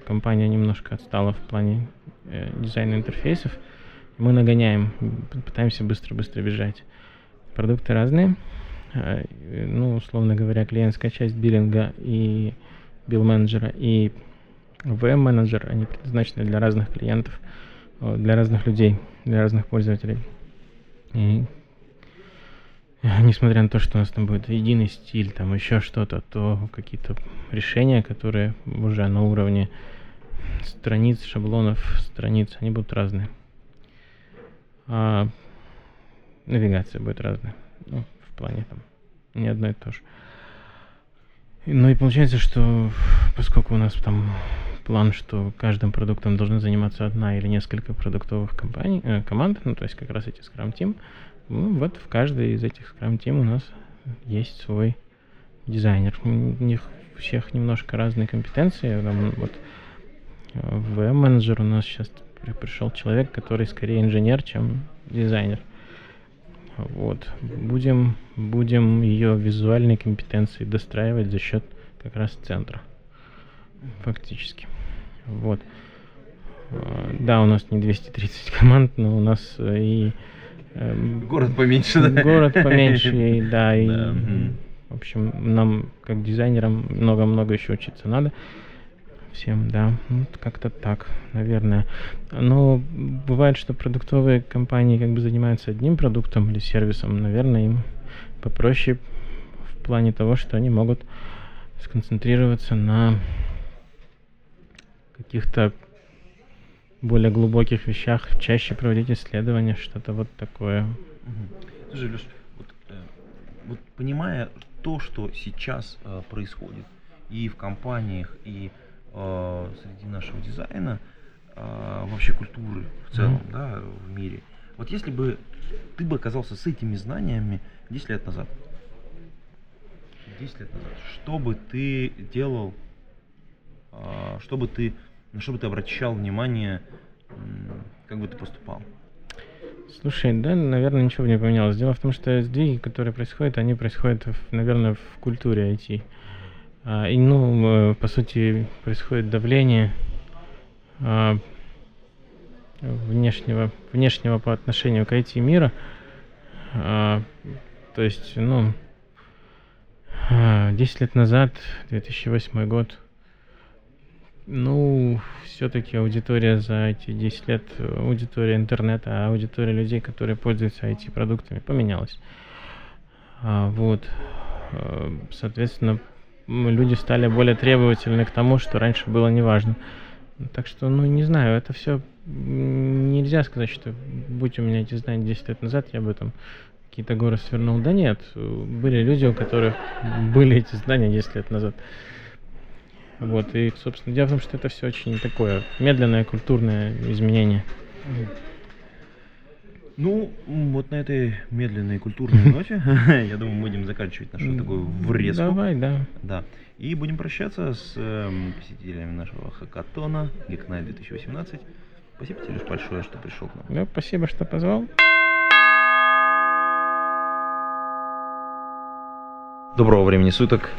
компания немножко отстала в плане э, дизайна интерфейсов. Мы нагоняем, пытаемся быстро-быстро бежать. Продукты разные. Э, ну, условно говоря, клиентская часть биллинга и билл-менеджера и VM-менеджер, они предназначены для разных клиентов, для разных людей, для разных пользователей. И несмотря на то, что у нас там будет единый стиль, там еще что-то, то какие-то решения, которые уже на уровне страниц, шаблонов, страниц, они будут разные. А навигация будет разная. Ну, в плане там не одно и то же. Ну и получается, что поскольку у нас там план, что каждым продуктом должны заниматься одна или несколько продуктовых компаний, э, команд, ну то есть как раз эти Scrum Team, ну, вот в каждой из этих Scrum Team у нас есть свой дизайнер. У них всех немножко разные компетенции. Там, вот в менеджер у нас сейчас пришел человек, который скорее инженер, чем дизайнер. Вот. Будем, будем ее визуальные компетенции достраивать за счет как раз центра. Фактически. Вот. Э, да, у нас не 230 команд, но у нас э, и Эм, город поменьше, да? Город поменьше, (laughs) да, и, в общем, нам, как дизайнерам, много-много еще учиться надо. Всем, да. Ну, как-то так, наверное. Но бывает, что продуктовые компании как бы занимаются одним продуктом или сервисом. Наверное, им попроще в плане того, что они могут сконцентрироваться на каких-то более глубоких вещах, чаще проводить исследования, что-то вот такое. Слушай, Леш, вот, э, вот понимая то, что сейчас э, происходит и в компаниях, и э, среди нашего дизайна, э, вообще культуры в целом, mm-hmm. да, в мире. Вот если бы ты бы оказался с этими знаниями 10 лет назад, 10 лет назад, что бы ты делал, э, что бы ты, на что бы ты обращал внимание, э, как бы ты поступал? Слушай, да, наверное, ничего не поменялось. Дело в том, что сдвиги, которые происходят, они происходят, наверное, в культуре IT. А, и, ну, э, по сути, происходит давление а, внешнего, внешнего по отношению к IT мира. А, то есть, ну, 10 а, лет назад, 2008 год, ну, все-таки аудитория за эти 10 лет, аудитория интернета, а аудитория людей, которые пользуются IT-продуктами, поменялась. Вот. А, соответственно, люди стали более требовательны к тому, что раньше было неважно. Так что, ну, не знаю, это все нельзя сказать, что будь у меня эти знания 10 лет назад, я бы там какие-то горы свернул. Да нет, были люди, у которых были эти знания 10 лет назад. Вот, и, собственно, дело в том, что это все очень такое медленное культурное изменение. Ну, вот на этой медленной культурной (laughs) ноте, (laughs) я думаю, мы будем заканчивать нашу такую врезку. Давай, да. Да. И будем прощаться с э, посетителями нашего хакатона Geeknight 2018. Спасибо тебе, лишь большое, что пришел к нам. Да, спасибо, что позвал. Доброго времени суток.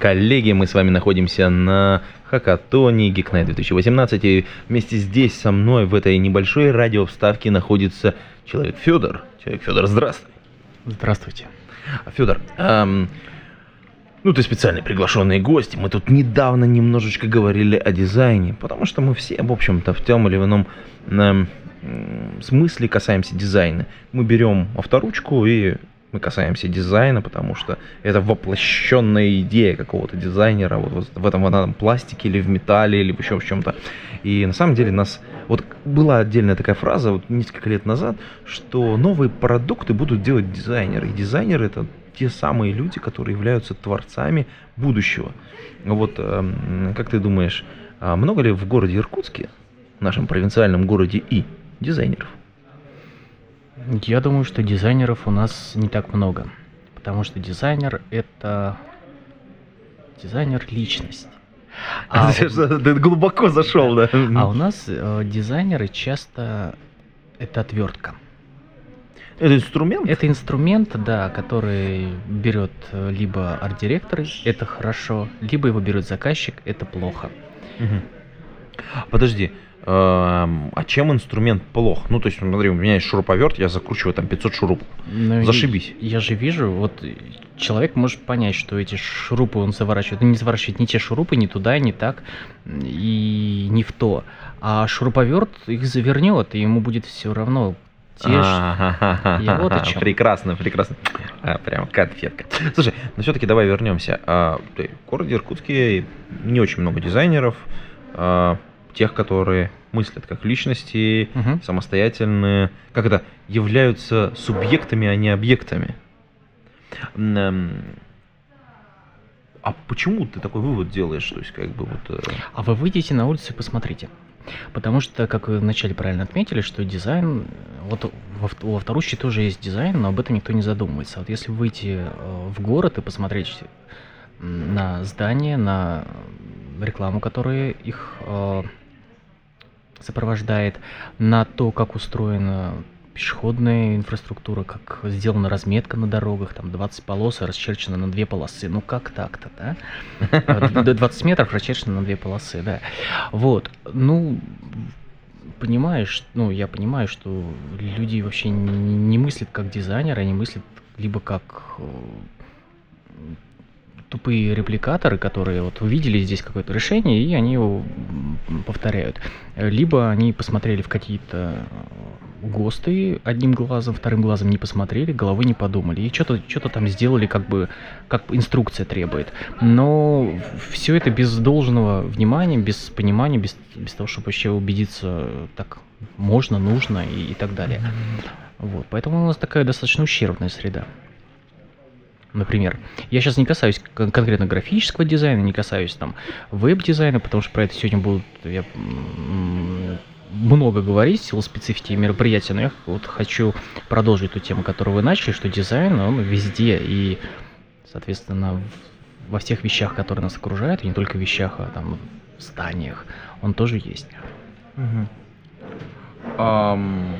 Коллеги, мы с вами находимся на Хакатоне Geeknight 2018, и вместе здесь со мной в этой небольшой радиовставке находится человек Федор. Человек Федор, здравствуй. Здравствуйте. Федор, эм, ну ты специальный приглашенный гость. Мы тут недавно немножечко говорили о дизайне, потому что мы все, в общем-то, в том или ином эм, смысле касаемся дизайна. Мы берем авторучку и мы касаемся дизайна, потому что это воплощенная идея какого-то дизайнера вот, вот в этом, в этом пластике или в металле или еще в чем-то. И на самом деле нас... Вот была отдельная такая фраза вот несколько лет назад, что новые продукты будут делать дизайнеры. И дизайнеры это те самые люди, которые являются творцами будущего. Вот эм, как ты думаешь, а много ли в городе Иркутске, нашем провинциальном городе И, дизайнеров? Я думаю, что дизайнеров у нас не так много. Потому что дизайнер это дизайнер личность. А, (laughs) ты глубоко зашел, да? А у нас э, дизайнеры часто это отвертка. Это инструмент? Это инструмент, да, который берет э, либо арт-директор, это хорошо, либо его берет заказчик, это плохо. Угу. Подожди, а чем инструмент плох? Ну, то есть, смотри, у меня есть шуруповерт, я закручиваю там 500 шурупов. Ну, Зашибись. Я, я же вижу, вот человек может понять, что эти шурупы он заворачивает. Он не заворачивает ни те шурупы, ни туда, ни так, и не в то. А шуруповерт их завернет, и ему будет все равно. Те я вот о (laughs) чем. Прекрасно, прекрасно. А, прям конфетка. Слушай, но все-таки давай вернемся. А, в городе Иркутске не очень много дизайнеров. А, тех, которые мыслят как личности, угу. самостоятельные, как это, являются субъектами, а не объектами. Эм, а почему ты такой вывод делаешь? То есть, как бы вот... Э, а вы выйдите на улицу и посмотрите. Потому что, как вы вначале правильно отметили, что дизайн, вот у авторучки тоже есть дизайн, но об этом никто не задумывается. Вот если выйти э, в город и посмотреть на здания, на рекламу, которая их э, сопровождает, на то, как устроена пешеходная инфраструктура, как сделана разметка на дорогах, там 20 полос расчерчено на две полосы. Ну как так-то, да? (laughs) 20 метров расчерчено на две полосы, да. Вот, ну, понимаешь, ну, я понимаю, что люди вообще не мыслят как дизайнеры, они мыслят либо как э, тупые репликаторы, которые вот увидели здесь какое-то решение, и они его повторяют. Либо они посмотрели в какие-то ГОСТы одним глазом, вторым глазом не посмотрели, головы не подумали. И что-то что там сделали, как бы, как инструкция требует. Но все это без должного внимания, без понимания, без, без того, чтобы вообще убедиться, так можно, нужно и, и так далее. Вот. Поэтому у нас такая достаточно ущербная среда. Например, я сейчас не касаюсь конкретно графического дизайна, не касаюсь там веб-дизайна, потому что про это сегодня будут я много говорить в силу специфики мероприятия, но я вот хочу продолжить ту тему, которую вы начали, что дизайн, он везде и, соответственно, во всех вещах, которые нас окружают, и не только в вещах, а там в зданиях, он тоже есть. Угу. Um,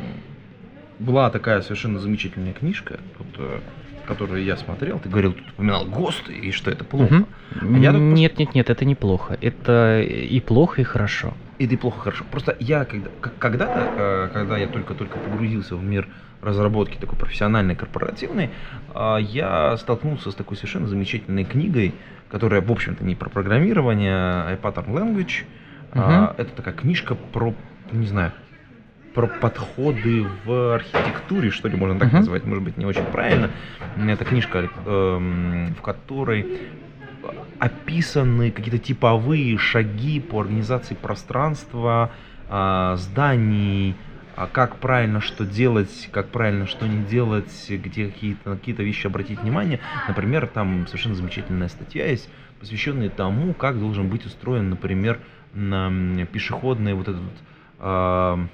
была такая совершенно замечательная книжка, тут, которую я смотрел. Ты говорил, тут упоминал ГОСТ, и что это плохо. Угу. А я тут... Нет, нет, нет, это неплохо. Это и плохо, и хорошо и ты плохо хорошо. Просто я когда, когда-то, э, когда я только-только погрузился в мир разработки такой профессиональной, корпоративной, э, я столкнулся с такой совершенно замечательной книгой, которая, в общем-то, не про программирование, а Pattern Language. Uh-huh. Это такая книжка про, не знаю, про подходы в архитектуре, что ли, можно так uh-huh. назвать, может быть, не очень правильно. Это книжка, эм, в которой описаны какие-то типовые шаги по организации пространства, а, зданий, а как правильно что делать, как правильно что не делать, где какие-то какие вещи обратить внимание. Например, там совершенно замечательная статья есть, посвященная тому, как должен быть устроен, например, пешеходный вот этот э,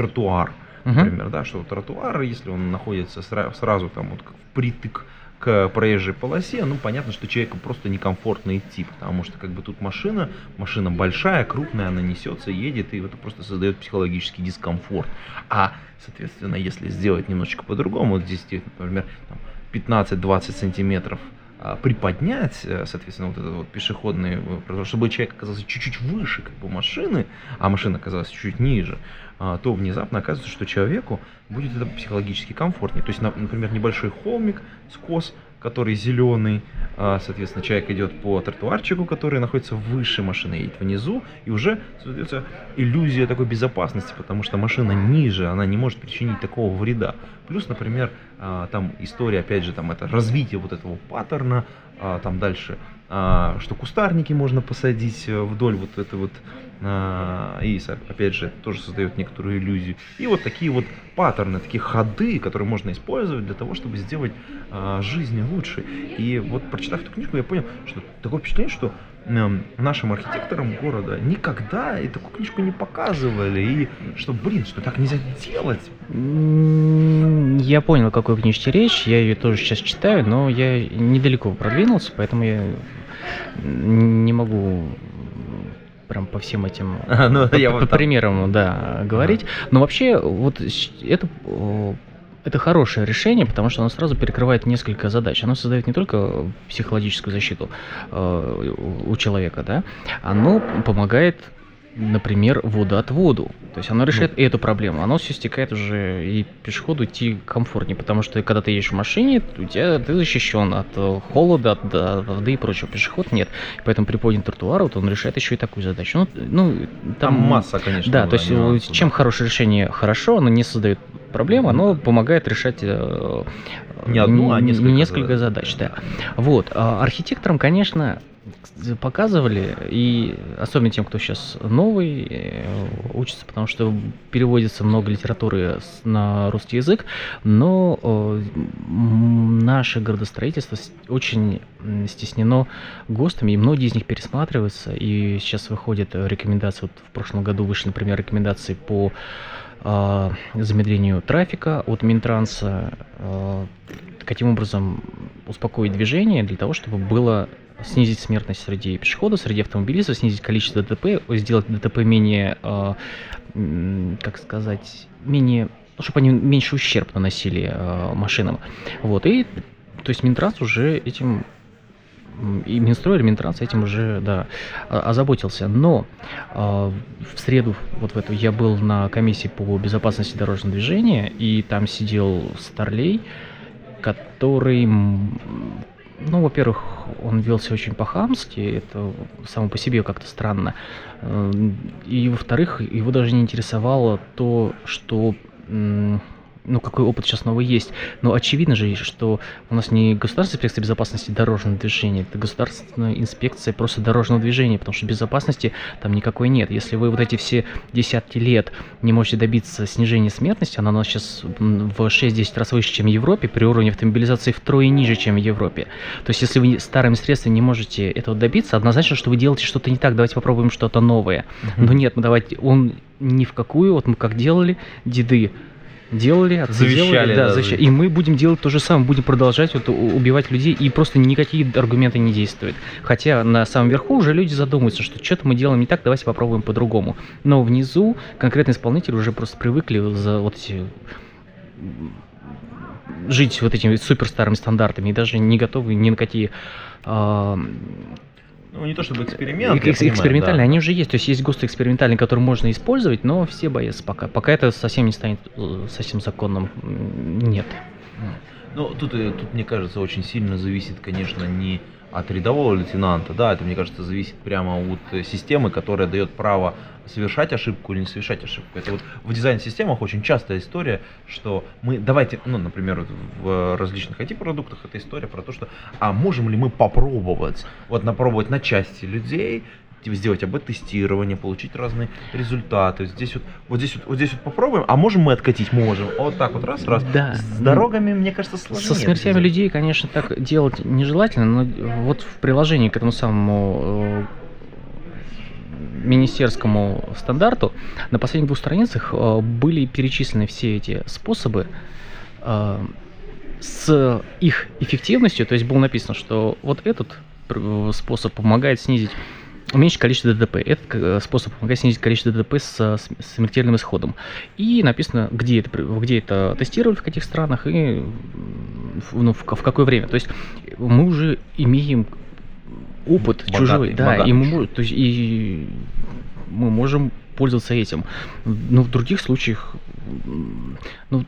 тротуар. Например, uh-huh. да, что тротуар, если он находится сразу, сразу там вот впритык к проезжей полосе, ну, понятно, что человеку просто некомфортно идти, потому что как бы тут машина, машина большая, крупная, она несется, едет, и это просто создает психологический дискомфорт. А, соответственно, если сделать немножечко по-другому, вот здесь, например, 15-20 сантиметров а, приподнять, э, соответственно, вот этот вот пешеходный, э, чтобы человек оказался чуть-чуть выше как бы машины, а машина оказалась чуть-чуть ниже, то внезапно оказывается, что человеку будет это психологически комфортнее. То есть, например, небольшой холмик, скос, который зеленый, а, соответственно, человек идет по тротуарчику, который находится выше машины, едет внизу, и уже создается иллюзия такой безопасности, потому что машина ниже, она не может причинить такого вреда. Плюс, например, а, там история, опять же, там это развитие вот этого паттерна, там дальше, что кустарники можно посадить э, вдоль вот этой вот а, и, опять же, тоже создает некоторую иллюзию. И вот такие вот паттерны, такие ходы, которые можно использовать для того, чтобы сделать а, жизнь лучше. И вот прочитав эту книжку, я понял, что такое впечатление, что нашим архитекторам города никогда и такую книжку не показывали. И что, блин, что так нельзя делать. Я понял, о какой книжке речь. Я ее тоже сейчас читаю, но я недалеко продвинулся, поэтому я не могу прям по всем этим (laughs) ну, по, я по, по примерам, да, говорить. Но вообще, вот это это хорошее решение, потому что оно сразу перекрывает несколько задач. Оно создает не только психологическую защиту э, у человека, да, оно помогает например, водоотводу. То есть оно решает ну. эту проблему. Оно все стекает уже и пешеходу идти комфортнее, потому что когда ты едешь в машине, у тебя ты защищен от э, холода, от, от воды и прочего. Пешеход нет. Поэтому при поднятом тротуар вот он решает еще и такую задачу. Ну, ну там, там масса, конечно. Да, то есть чем да. хорошее решение хорошо, оно не создает проблем, оно помогает решать э, не одну, а несколько, несколько задач. Да. Вот. А архитекторам, конечно, показывали, и особенно тем, кто сейчас новый, э, учится, потому что переводится много литературы на русский язык, но э, наше городостроительство очень стеснено ГОСТами, и многие из них пересматриваются, и сейчас выходят рекомендации, вот в прошлом году вышли, например, рекомендации по замедлению трафика от Минтранса, каким образом успокоить движение для того, чтобы было снизить смертность среди пешеходов, среди автомобилистов, снизить количество ДТП, сделать ДТП менее, э, как сказать, менее, ну, чтобы они меньше ущерб наносили машинам. Вот, и, то есть Минтранс уже этим и Минстрой, или Минтранс этим уже, да, озаботился. Но э, в среду, вот в эту, я был на комиссии по безопасности дорожного движения, и там сидел Старлей, который ну, во-первых, он велся очень по-хамски, это само по себе как-то странно. Э, и, во-вторых, его даже не интересовало то, что ну, какой опыт сейчас новый есть. Но очевидно же, что у нас не государственная инспекция безопасности дорожного движения, это государственная инспекция просто дорожного движения, потому что безопасности там никакой нет. Если вы вот эти все десятки лет не можете добиться снижения смертности, она у нас сейчас в 6-10 раз выше, чем в Европе, при уровне автомобилизации втрое ниже, чем в Европе. То есть, если вы старыми средствами не можете этого добиться, однозначно, что вы делаете что-то не так, давайте попробуем что-то новое. Но нет, мы давайте, он ни в какую, вот мы как делали, деды делали, завещали, делали, да, завещали. И мы будем делать то же самое, будем продолжать вот, убивать людей, и просто никакие аргументы не действуют. Хотя на самом верху уже люди задумываются, что что-то мы делаем не так, давайте попробуем по-другому. Но внизу конкретные исполнители уже просто привыкли за вот эти жить вот этими супер старыми стандартами и даже не готовы ни на какие а, ну, не то чтобы эксперимент. Экс- экспериментальные, да. они уже есть. То есть есть ГОСТы экспериментальные, которые можно использовать, но все боятся пока. Пока это совсем не станет э, совсем законным, нет. Ну, тут, э, тут, мне кажется, очень сильно зависит, конечно, не от рядового лейтенанта, да, это, мне кажется, зависит прямо от э, системы, которая дает право совершать ошибку или не совершать ошибку. Это вот в дизайн-системах очень частая история, что мы, давайте, ну, например, в различных IT-продуктах это история про то, что, а можем ли мы попробовать, вот напробовать на части людей, типа, сделать АБ-тестирование, получить разные результаты. Здесь вот, вот здесь вот, вот здесь вот попробуем, а можем мы откатить? Можем. Вот так вот раз, раз. Да. С дорогами, мне кажется, сложнее. Со смертями людей, конечно, так делать нежелательно, но вот в приложении к этому самому э, министерскому стандарту на последних двух страницах э, были перечислены все эти способы э, с их эффективностью, то есть было написано, что вот этот способ помогает снизить уменьшить количество ДТП. Этот э, способ помогает снизить количество ДТП с, с смертельным исходом. И написано, где это, где это тестировали, в каких странах и ну, в, в какое время. То есть мы уже имеем опыт богатый, чужой, да, богатый. и мы, то есть, и мы можем пользоваться этим. Но в других случаях, ну,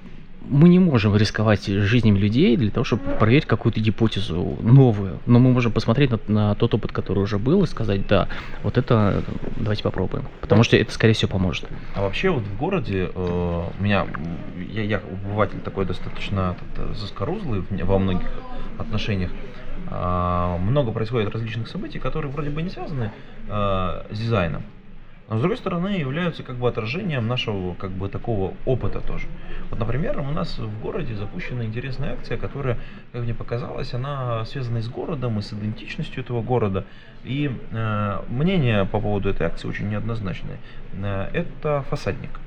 мы не можем рисковать жизнями людей для того, чтобы проверить какую-то гипотезу новую. Но мы можем посмотреть на, на тот опыт, который уже был, и сказать, да, вот это давайте попробуем. Потому что это, скорее всего, поможет. А вообще вот в городе э, меня, я, я обыватель такой достаточно этот, заскорузлый во многих отношениях. Э, много происходит различных событий, которые вроде бы не связаны э, с дизайном но с другой стороны являются как бы отражением нашего как бы такого опыта тоже. Вот, например, у нас в городе запущена интересная акция, которая, как мне показалось, она связана с городом, и с идентичностью этого города. И э, мнение по поводу этой акции очень неоднозначное. Это фасадник.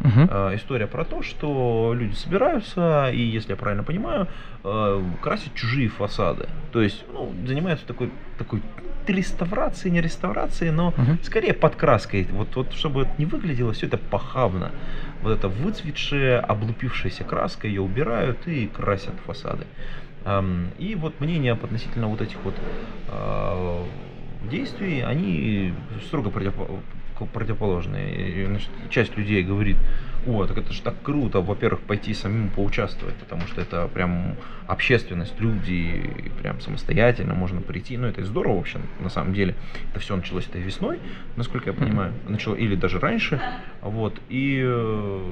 Угу. История про то, что люди собираются и, если я правильно понимаю, э, красят чужие фасады. То есть, ну, занимаются такой, такой реставрацией, не реставрацией, но угу. скорее подкраской. Вот, вот чтобы не выглядело все это похабно. Вот это выцветшая, облупившаяся краска, ее убирают и красят фасады. Эм, и вот мнение относительно вот этих вот э, действий, они строго противоположны противоположные. Значит, часть людей говорит, о, так это же так круто, во-первых, пойти самим поучаствовать, потому что это прям общественность, люди, прям самостоятельно можно прийти. Ну, это здорово вообще, на самом деле. Это все началось этой весной, насколько я понимаю, начало, или даже раньше. Вот, и, э,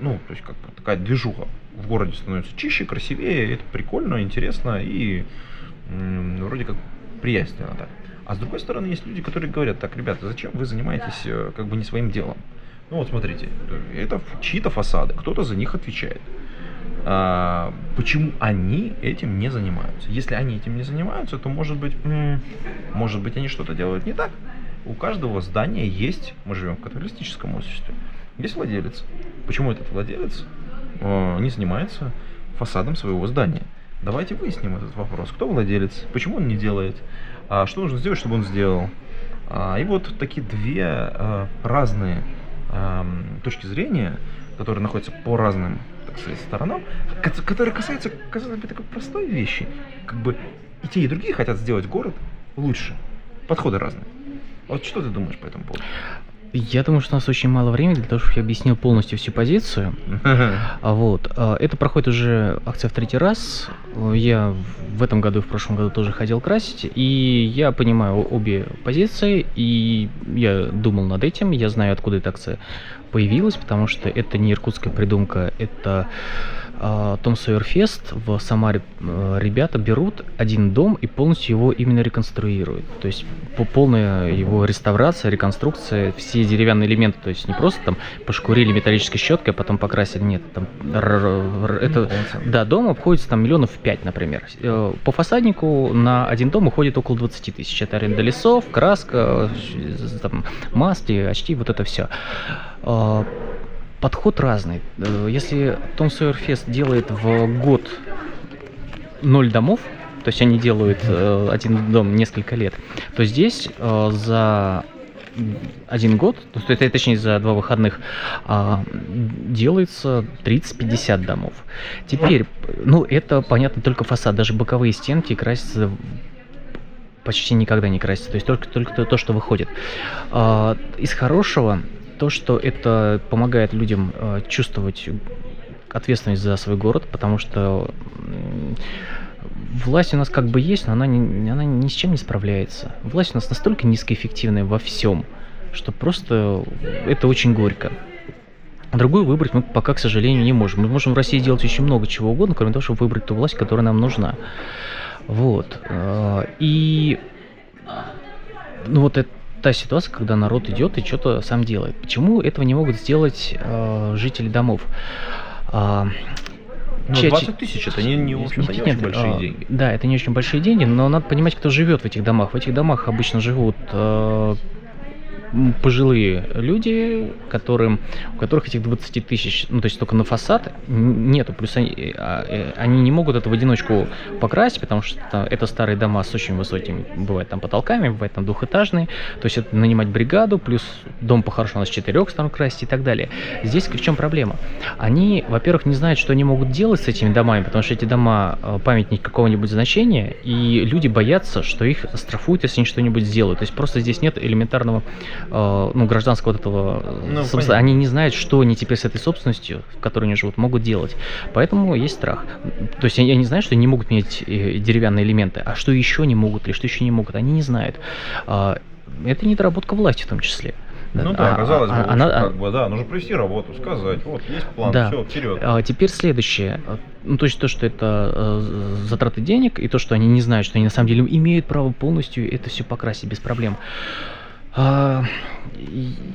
ну, то есть, как бы такая движуха в городе становится чище, красивее, это прикольно, интересно и вроде как приятственно так. А с другой стороны, есть люди, которые говорят, так, ребята, зачем вы занимаетесь э, как бы не своим делом? Ну вот смотрите, это чьи-то фасады, кто-то за них отвечает. А, почему они этим не занимаются? Если они этим не занимаются, то может быть, может быть, они что-то делают не так. У каждого здания есть, мы живем в капиталистическом обществе, есть владелец. Почему этот владелец э, не занимается фасадом своего здания? Давайте выясним этот вопрос. Кто владелец? Почему он не делает? А что нужно сделать, чтобы он сделал? А, и вот такие две а, разные точки зрения, которые находятся по разным, так сказать, сторонам, которые касаются, казалось бы, такой простой вещи. Как бы и те, и другие хотят сделать город лучше. Подходы разные. Вот что ты думаешь по этому поводу? Я думаю, что у нас очень мало времени для того, чтобы я объяснил полностью всю позицию. А Вот. а, Это проходит уже акция в третий раз. Я в этом году и в прошлом году тоже ходил красить. И я понимаю обе позиции. И я думал над этим. Я знаю, откуда эта акция появилась, потому что это не иркутская придумка, это Том Сойер Фест в Самаре э, ребята берут один дом и полностью его именно реконструируют. То есть по полная его реставрация, реконструкция, все деревянные элементы, то есть не просто там пошкурили металлической щеткой, а потом покрасили, нет, там это, да, дом обходится там миллионов пять, например. Э, По фасаднику на один дом уходит около 20 тысяч. Это аренда лесов, краска, там, маски, очки, вот это все подход разный. Э, Если Том Сойер Фест делает в год ноль домов, то есть они делают э, один дом несколько лет, то здесь э, за один год, то есть точнее за два выходных, а, делается 30-50 домов. Теперь, ну это понятно только фасад, даже боковые стенки красятся почти никогда не красятся, то есть только, только то, то, что выходит. А, из хорошего то, что это помогает людям э, чувствовать ответственность за свой город, потому что власть у нас как бы есть, но она, не, она ни с чем не справляется. Власть у нас настолько низкоэффективная во всем, что просто это очень горько. Другую выбрать мы пока, к сожалению, не можем. Мы можем в России делать очень много чего угодно, кроме того, чтобы выбрать ту власть, которая нам нужна. Вот. Э, И ну вот это та ситуация, когда народ идет и что-то сам делает. Почему этого не могут сделать э, жители домов? А, Ну, ча- 20 тысяч это не, не, в общем-то, не Нет, очень большие а, деньги. Да, это не очень большие деньги, но надо понимать, кто живет в этих домах. В этих домах обычно живут э, пожилые люди, которым, у которых этих 20 тысяч, ну то есть только на фасад нету. Плюс они, э, а, э, они не могут это в одиночку покрасить, потому что это старые дома с очень высокими, бывает там потолками, бывает там двухэтажные. То есть это нанимать бригаду, плюс дом по-хорошему с четырех сторон красить и так далее. Здесь в чем проблема? Они, во-первых, не знают, что они могут делать с этими домами, потому что эти дома э, памятник какого-нибудь значения, и люди боятся, что их оштрафуют, если они что-нибудь сделают. То есть просто здесь нет элементарного ну, гражданского вот этого... э, Ну, собственно, они не знают, что они теперь с этой собственностью, в которой они живут, могут делать. Поэтому есть страх. То есть они, они знают, что они не могут менять э, деревянные элементы, а что еще не могут или что еще не могут, они не знают. А, Это недоработка власти в том числе. Ну А- да, казалось бы, а- в общем, она- как бы, да, нужно провести работу, сказать, вот, есть план, Да. все, вперед. А теперь следующее. А, Ну, то есть то, что это э, затраты денег, и то, что они не знают, что они на самом деле имеют право полностью это все покрасить без проблем. А,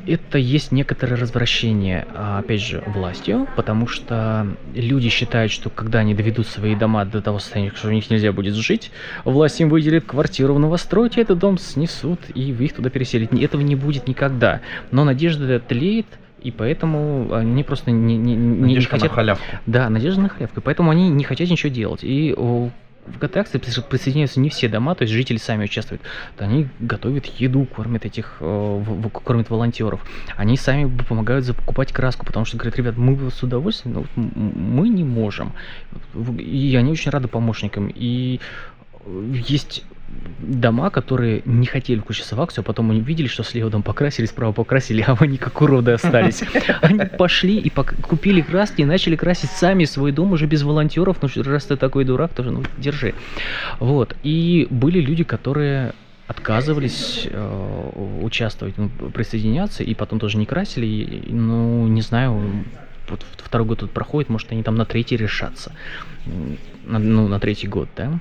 Это есть некоторое развращение, а, опять же, властью, потому что люди считают, что когда они доведут свои дома до того состояния, что у них нельзя будет жить, власть им выделит квартиру в новостройке, этот дом снесут, и их туда переселят. Этого не будет никогда. Но надежда тлеет, и поэтому они просто не, не, не- не Надежда на хотят... халявку. Да, надежда на халявку. И поэтому они не хотят ничего делать. И в присо- присоединяются не все дома, то есть жители сами участвуют. Они готовят еду, кормят этих, э, кормят волонтеров. Они сами помогают закупать краску, потому что говорят, ребят, мы с удовольствием, но мы не можем. И они очень рады помощникам. И э, есть дома, которые не хотели включиться в акцию, а потом они видели, что слева дом покрасили, справа покрасили, а они как уроды остались. (laughs) Они пошли и пок- купили краски и начали красить сами свой дом уже без волонтеров. Ну, раз ты такой дурак, то ну, держи. Вот. И были люди, которые отказывались э, участвовать, ну, присоединяться, и потом тоже не красили. и, ну, не знаю, вот второй год тут проходит, может, они там на третий решатся. На, ну, на третий год, да?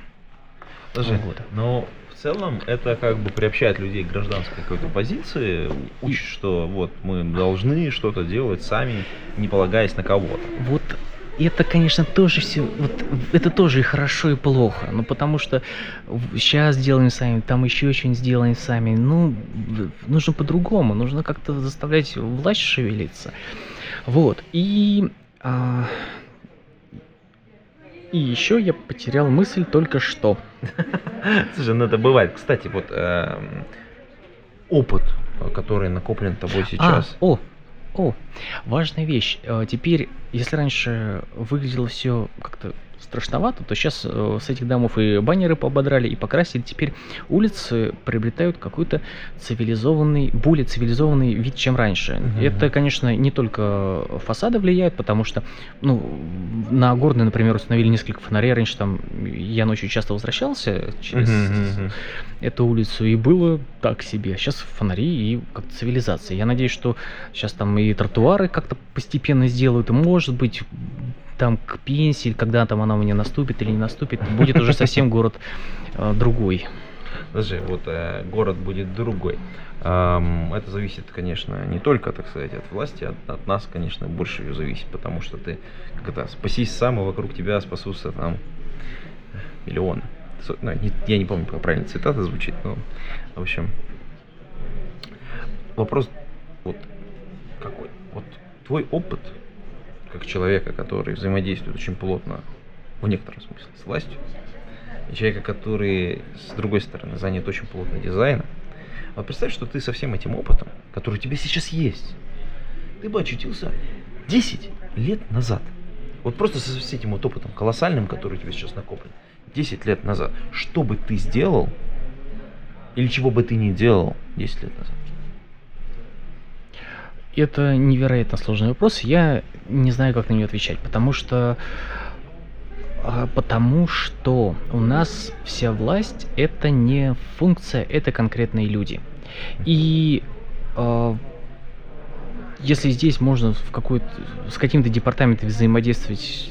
Слушай, Вот. но в целом это как бы приобщает людей к гражданской какой-то позиции, учит, что вот мы должны что-то делать сами, не полагаясь на кого-то. Вот это, конечно, тоже все, вот это тоже и хорошо, и плохо. Ну, потому что сейчас сделаем сами, там еще что-нибудь сделаем сами. Ну, нужно по-другому, нужно как-то заставлять власть шевелиться. Вот. И. а, и еще я потерял мысль только что. (laughs) Слушай, ну это бывает. Кстати, вот эм, опыт, э, который накоплен тобой сейчас. А, о, о, важная вещь. Э, Теперь, если раньше выглядело все как-то страшновато, то сейчас э, с этих домов и баннеры поободрали, и покрасили. Теперь улицы приобретают какой-то цивилизованный, более цивилизованный вид, чем раньше. Mm-hmm. Это, конечно, не только фасады влияют, потому что, ну, на Горной, например, установили несколько фонарей. Раньше там я ночью часто возвращался через mm-hmm. эту улицу, и было так себе. Сейчас фонари и как-то цивилизация. Я надеюсь, что сейчас там и тротуары как-то постепенно сделают, и, может быть, там к пенсии, когда там она у меня наступит или не наступит, будет уже совсем город э, другой. Подожди, вот э, город будет другой. Эм, это зависит, конечно, не только, так сказать, от власти, от, от нас, конечно, больше ее зависит, потому что ты, как это, спасись сам, и вокруг тебя спасутся там миллионы. Ну, не, я не помню, как правильно цитата звучит, но, в общем, вопрос вот какой? Вот твой опыт как человека, который взаимодействует очень плотно, в некотором смысле, с властью, и человека, который, с другой стороны, занят очень плотно дизайном, вот представь, что ты со всем этим опытом, который у тебя сейчас есть, ты бы очутился 10 лет назад. Вот просто со, с этим вот опытом колоссальным, который у тебя сейчас накоплен, 10 лет назад, что бы ты сделал, или чего бы ты не делал 10 лет назад? Это невероятно сложный вопрос. Я не знаю, как на него отвечать, потому что а, потому что у нас вся власть это не функция, это конкретные люди. И э, если здесь можно в с каким-то департаментом взаимодействовать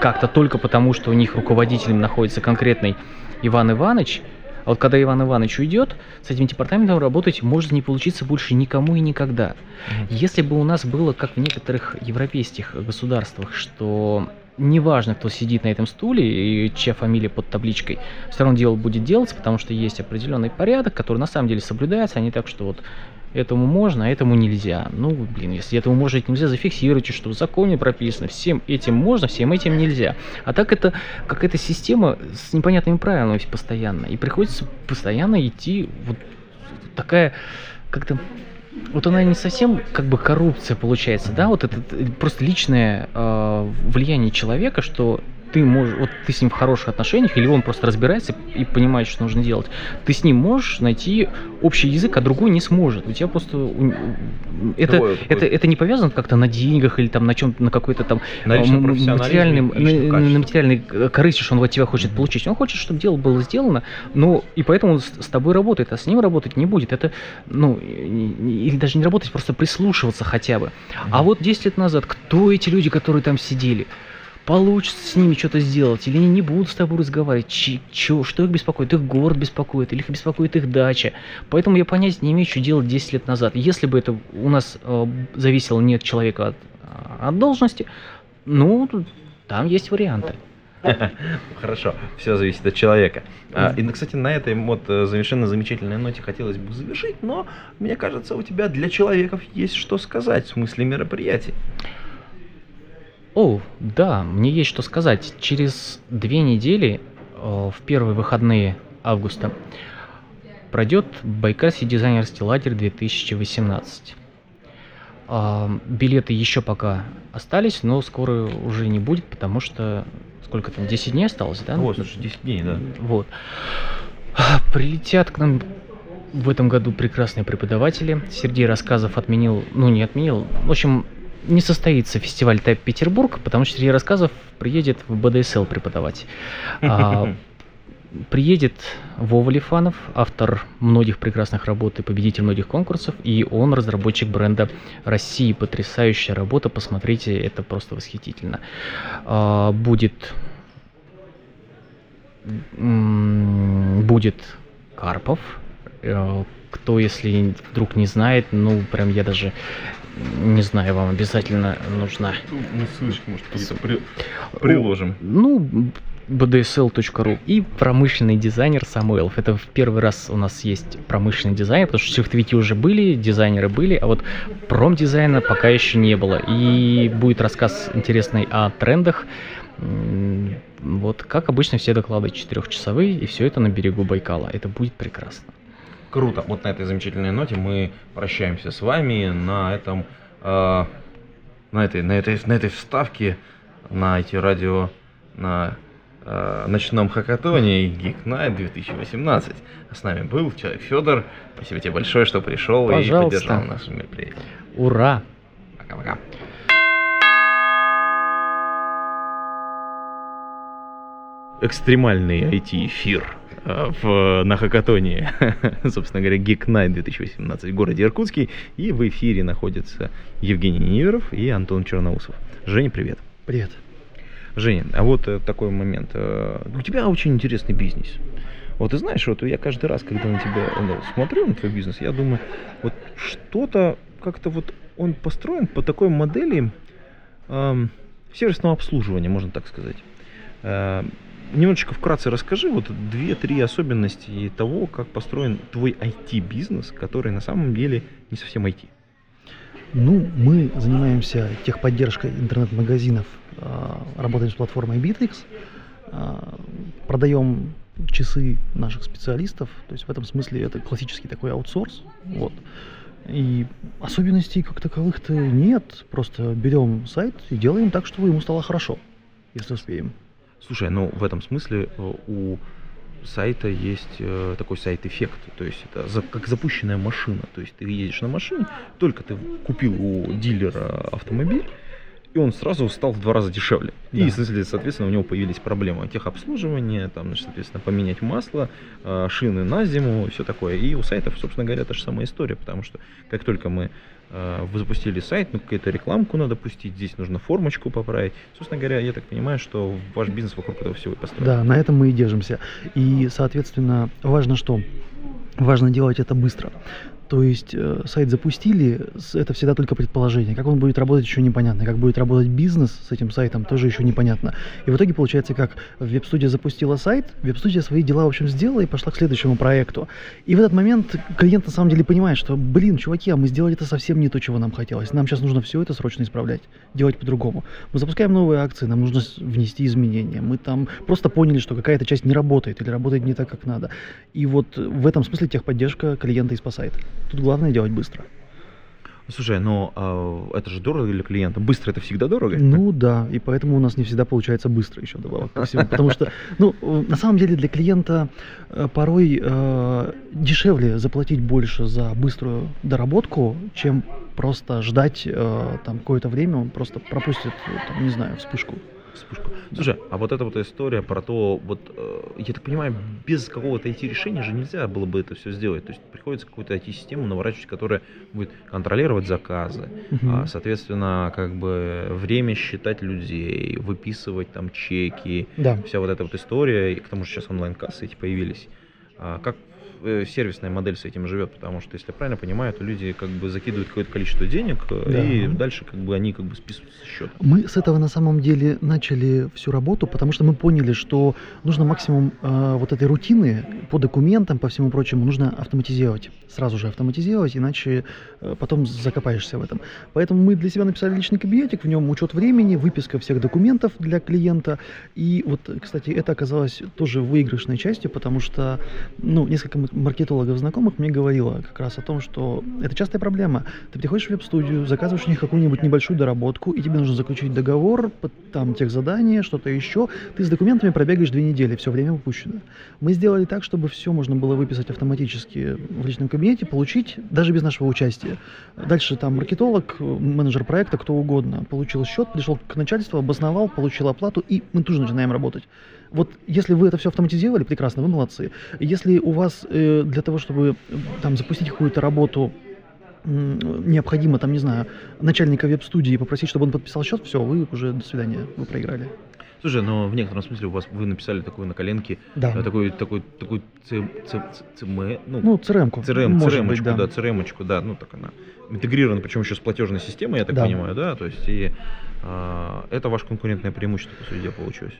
как-то только потому, что у них руководителем находится конкретный Иван Иванович, а вот когда Иван Иванович уйдет, с этим департаментом работать может не получиться больше никому и никогда. Mm-hmm. Если бы у нас было, как в некоторых европейских государствах, что неважно, кто сидит на этом стуле и чья фамилия под табличкой, все равно дело будет делаться, потому что есть определенный порядок, который на самом деле соблюдается, а не так, что вот этому можно, а этому нельзя. Ну, блин, если этому можно, это нельзя, зафиксируйте, что в законе прописано, всем этим можно, всем этим нельзя. А так это какая-то система с непонятными правилами постоянно. И приходится постоянно идти вот такая как-то вот она не совсем как бы коррупция получается, да, вот это просто личное э, влияние человека, что ты можешь, вот ты с ним в хороших отношениях, или он просто разбирается и понимает, что нужно делать, ты с ним можешь найти общий язык, а другой не сможет. У тебя просто это, это, это не повязано как-то на деньгах или там на чем на какой-то там на материальном, на, на материальной корысти, что он от тебя хочет получить. Он хочет, чтобы дело было сделано, но и поэтому он с, с тобой работает, а с ним работать не будет. Это, ну, или даже не работать, просто прислушиваться хотя бы. А вот 10 лет назад, кто эти люди, которые там сидели? Получится с ними что-то сделать, или они не будут с тобой разговаривать, Ч- чё, что их беспокоит, их город беспокоит, или их беспокоит их дача. Поэтому я понять не имею, что делать 10 лет назад. Если бы это у нас э, зависело не от человека, а от, должности, ну, там есть варианты. (laughs) Хорошо, все зависит от человека. А, и, кстати, на этой вот э, совершенно замечательной ноте хотелось бы завершить, но мне кажется, у тебя для человеков есть что сказать в смысле мероприятий. О, да, мне есть что сказать. Через две недели, э, в первые выходные августа, пройдет Байкальский дизайнерский лагерь 2018. А, билеты еще пока остались, но скоро уже не будет, потому что сколько там, 10 дней осталось, да? Вот, слушай, 10 дней, да. Вот. Прилетят к нам в этом году прекрасные преподаватели. Сергей Рассказов отменил, ну не отменил, в общем, не состоится фестиваль Type Петербург, потому что Сергей Рассказов приедет в БДСЛ преподавать. А, (laughs) приедет Вова Лифанов, автор многих прекрасных работ и победитель многих конкурсов, и он разработчик бренда России. Потрясающая работа, посмотрите, это просто восхитительно. А, будет будет Карпов, э, кто, если вдруг не знает, ну, прям я даже не знаю, вам обязательно нужна. Мы ссылочки, может, при... приложим. Ну, bdsl.ru и промышленный дизайнер Самуэлов. Это в первый раз у нас есть промышленный дизайнер, потому что шрифтовики уже были, дизайнеры были, а вот промдизайна пока еще не было. И будет рассказ интересный о трендах. Вот, как обычно, все доклады четырехчасовые, и все это на берегу Байкала. Это будет прекрасно. Круто. Вот на этой замечательной ноте мы прощаемся с вами на этом, э, на этой, на этой, на этой вставке, на эти радио, на э, ночном хакатоне Geek Night 2018. А с нами был человек Федор. Спасибо тебе большое, что пришел Пожалуйста. и поддержал наше мероприятие. Ура! Пока-пока. Экстремальный IT-эфир в, на Хакатоне, (laughs) собственно говоря, Geek Night 2018 в городе Иркутский. И в эфире находятся Евгений Неверов и Антон Черноусов. Женя, привет. Привет. Женя, а вот э, такой момент. Э, У тебя очень интересный бизнес. Вот ты знаешь, вот я каждый раз, когда на тебя ну, смотрю, на твой бизнес, я думаю, вот что-то как-то вот он построен по такой модели эм, сервисного обслуживания, можно так сказать. Э, немножечко вкратце расскажи вот две-три особенности того, как построен твой IT-бизнес, который на самом деле не совсем IT. Ну, мы занимаемся техподдержкой интернет-магазинов, а, работаем с платформой Bittrex, а, продаем часы наших специалистов, то есть в этом смысле это классический такой аутсорс, вот. И особенностей как таковых-то нет, просто берем сайт и делаем так, чтобы ему стало хорошо, если успеем. Слушай, ну в этом смысле э, у сайта есть э, такой сайт-эффект, то есть это за, как запущенная машина, то есть ты едешь на машине, только ты купил у дилера автомобиль, и он сразу стал в два раза дешевле. Да. И, соответственно, у него появились проблемы техобслуживания, там, значит, соответственно, поменять масло, э, шины на зиму, все такое. И у сайтов, собственно говоря, та же самая история, потому что как только мы вы запустили сайт, ну какую-то рекламку надо пустить, здесь нужно формочку поправить. Собственно говоря, я так понимаю, что ваш бизнес вокруг этого всего и построен. Да, на этом мы и держимся. И, соответственно, важно что? Важно делать это быстро. То есть э, сайт запустили, это всегда только предположение. Как он будет работать, еще непонятно. Как будет работать бизнес с этим сайтом, тоже еще непонятно. И в итоге получается, как веб-студия запустила сайт, веб-студия свои дела, в общем, сделала и пошла к следующему проекту. И в этот момент клиент на самом деле понимает, что, блин, чуваки, а мы сделали это совсем не то, чего нам хотелось. Нам сейчас нужно все это срочно исправлять, делать по-другому. Мы запускаем новые акции, нам нужно внести изменения. Мы там просто поняли, что какая-то часть не работает или работает не так, как надо. И вот в этом смысле техподдержка клиента и спасает. Тут главное делать быстро. Слушай, но а, это же дорого для клиента. Быстро это всегда дорого. Ну да, и поэтому у нас не всегда получается быстро еще добавок ко всему. Потому что, ну, э, на самом деле для клиента э, порой э, дешевле заплатить больше за быструю доработку, чем просто ждать э, там какое-то время, он просто пропустит, э, там, не знаю, вспышку. Вспышку. Слушай, а вот эта вот история про то, вот, э, я так понимаю, без какого-то IT-решения же нельзя было бы это все сделать. То есть приходится какую-то IT-систему наворачивать, которая будет контролировать заказы, а, соответственно, как бы время считать людей, выписывать там чеки, Да. вся вот эта вот история, и к тому же сейчас онлайн-кассы эти появились. А как сервисная модель с этим живет, потому что, если я правильно понимаю, то люди как бы закидывают какое-то количество денег, э, Да. и дальше как бы они как бы списывают со счета. Мы с этого на самом деле начали всю работу, потому что мы поняли, что нужно максимум э, вот этой рутины по документам, по всему прочему, нужно автоматизировать. Сразу же автоматизировать, иначе э, потом закопаешься в этом. Поэтому мы для себя написали личный кабинетик, в нем учет времени, выписка всех документов для клиента. И вот, кстати, это оказалось тоже выигрышной частью, потому что ну, несколько маркетологов знакомых мне говорило как раз о том, что это частая проблема. Ты приходишь в веб-студию, заказываешь у них какую-нибудь небольшую доработку, и тебе нужно заключить договор, там тех задания, что-то еще. Ты с документами пробегаешь две недели, все время упущено. Мы сделали так, чтобы все можно было выписать автоматически в личном кабинете, получить даже без нашего участия. Дальше там маркетолог, менеджер проекта, кто угодно, получил счет, пришел к начальству, обосновал, получил оплату, и мы тоже начинаем работать. Вот если вы это все автоматизировали, прекрасно, вы молодцы. Если у вас э, для того, чтобы э, там запустить какую-то работу, необходимо, там, не знаю, начальника веб-студии попросить, чтобы он подписал счет, все, вы уже до свидания, вы проиграли. Слушай, но в некотором смысле у вас вы написали такую на коленке, Да. э, такой, такой, такой ц, ц, ц- ЦМ, ну, Ну. CRM, может CRM-очку, быть, да. да, CRM-очку, да, ну так она интегрирована, причем еще с платежной системой, я так Да. понимаю, да, то есть и это ваше конкурентное преимущество, по сути дела, получилось.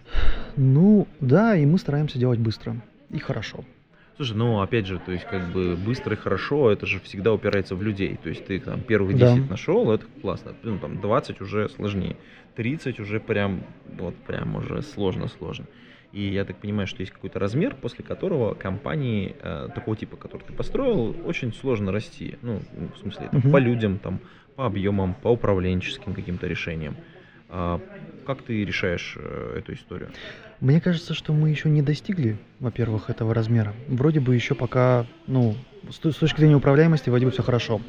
Ну, да, и мы стараемся делать быстро и хорошо. Слушай, ну опять же, то есть как бы быстро и хорошо, это же всегда упирается в людей. То есть ты там первых Да. 10 нашел, это классно. Ну там 20 уже сложнее. 30 уже прям, вот прям уже сложно-сложно. И я так понимаю, что есть какой-то размер, после которого компании э, такого типа, который ты построил, очень сложно расти. Ну, в смысле, там, Мгм. по людям, там, по объемам, по управленческим каким-то решениям. А, Как ты решаешь э, эту историю? Мне кажется, что мы еще не достигли, во-первых, этого размера. Вроде бы еще пока, ну, с то- с точки зрения управляемости, вроде бы все хорошо.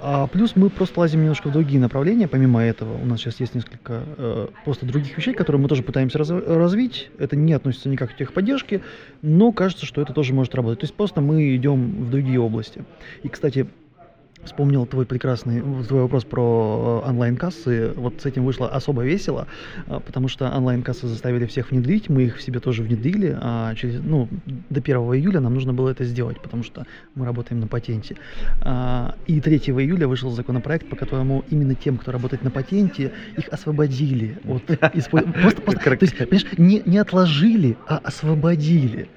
А плюс мы просто лазим немножко в другие направления, помимо этого. У нас сейчас есть несколько э, просто других вещей, которые мы тоже пытаемся раз- развить. Это не относится никак к техподдержке, но кажется, что это тоже может работать. То есть просто мы идем в другие области. И, кстати, Вспомнил твой прекрасный твой вопрос про э, онлайн-кассы. Вот с этим вышло особо весело, а, потому что онлайн-кассы заставили всех внедрить, мы их в себе тоже внедрили, а через, ну, до 1 июля нам нужно было это сделать, потому что мы работаем на патенте. А, И 3 июля вышел законопроект, по которому именно тем, кто работает на патенте, их освободили от испо- (laughs) просто- просто- То есть, понимаешь, не, не отложили, а освободили.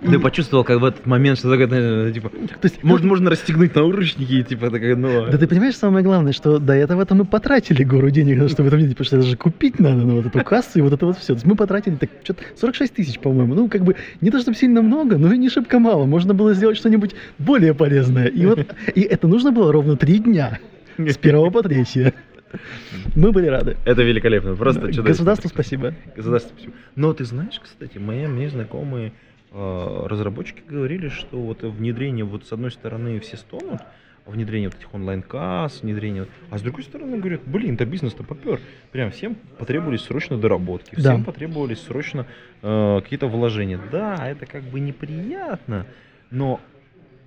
Ты почувствовал, как в этот момент, что такое, типа, то есть, можно, можно расстегнуть наручники и типа такая, ну... Да ты понимаешь, самое главное, что до этого-то мы потратили гору денег, чтобы внедрить, потому что это же купить надо, ну, вот эту кассу и вот это вот все. То есть мы потратили так что-то 46 тысяч, по-моему. Ну, как бы не то чтобы сильно много, но и не шибко мало. Можно было сделать что-нибудь более полезное. И вот и это нужно было ровно три дня. С первого по третье. Мы были рады. Это великолепно, просто чудесно. Государству спасибо. Государство спасибо. Но ты знаешь, кстати, мои мне знакомые разработчики говорили, что вот внедрение, вот с одной стороны все стонут, внедрение вот этих онлайн-касс, внедрение, а с другой стороны говорят, блин, да бизнес-то попер. Прям всем потребовались срочно доработки, Да. всем потребовались срочно э, какие-то вложения. Да, это как бы неприятно, но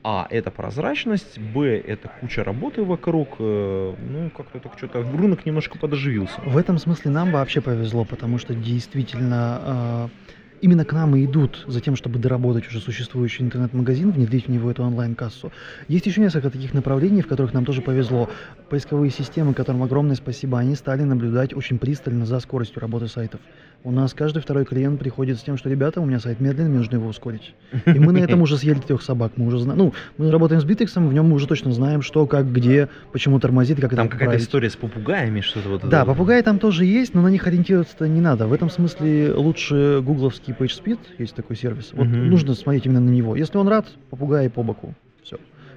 а, это прозрачность, б, это куча работы вокруг, э, ну, как-то так что-то, рынок немножко подоживился. В этом смысле нам вообще повезло, потому что действительно э, именно к нам и идут за тем, чтобы доработать уже существующий интернет-магазин, внедрить в него эту онлайн-кассу. Есть еще несколько таких направлений, в которых нам тоже повезло. Поисковые системы, которым огромное спасибо, они стали наблюдать очень пристально за скоростью работы сайтов. У нас каждый второй клиент приходит с тем, что, ребята, у меня сайт медленный, мне нужно его ускорить. И мы на этом уже съели трех собак. Мы уже знаем, ну, мы работаем с Bittrex, в нем мы уже точно знаем, что, как, где, почему тормозит, как Там это какая-то поправить. история с попугаями, что-то вот. Да, это. попугаи там тоже есть, но на них ориентироваться не надо. В этом смысле лучше гугловский PageSpeed, есть такой сервис. Вот нужно смотреть именно на него. Если он рад, попугай по боку.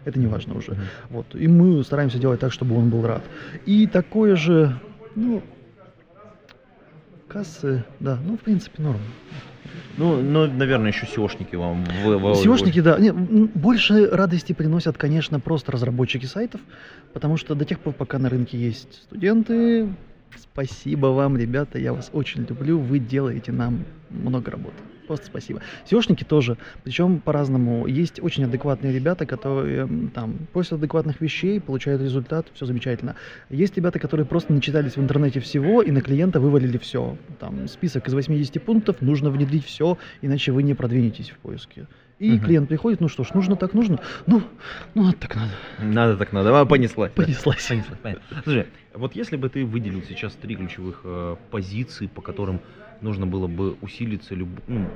Это не важно уже. Вот. И мы стараемся делать так, чтобы он был рад. И такое же, ну, кассы, да, ну, в принципе, норм. Ну, ну, наверное, еще SEOшники вам. в- в- SEOшники, да. Не, м, больше радости приносят, конечно, просто разработчики сайтов, потому что до тех пор, пока на рынке есть студенты, спасибо вам, ребята, я вас очень люблю, вы делаете нам много работы. Просто спасибо. SEOшники тоже, причем по-разному. Есть очень адекватные ребята, которые там просят адекватных вещей, получают результат, все замечательно. Есть ребята, которые просто начитались в интернете всего и на клиента вывалили все. Там список из 80 пунктов, нужно внедрить все, иначе вы не продвинетесь в поиске. И Мгм. клиент приходит, ну что ж, нужно так нужно. Ну, ну надо так надо. Надо так надо. А, понеслась. да. Понеслась. Понеслась, понятно. Слушай, вот если бы ты выделил сейчас три ключевых э, позиции, по которым нужно было бы усилиться люб- ну,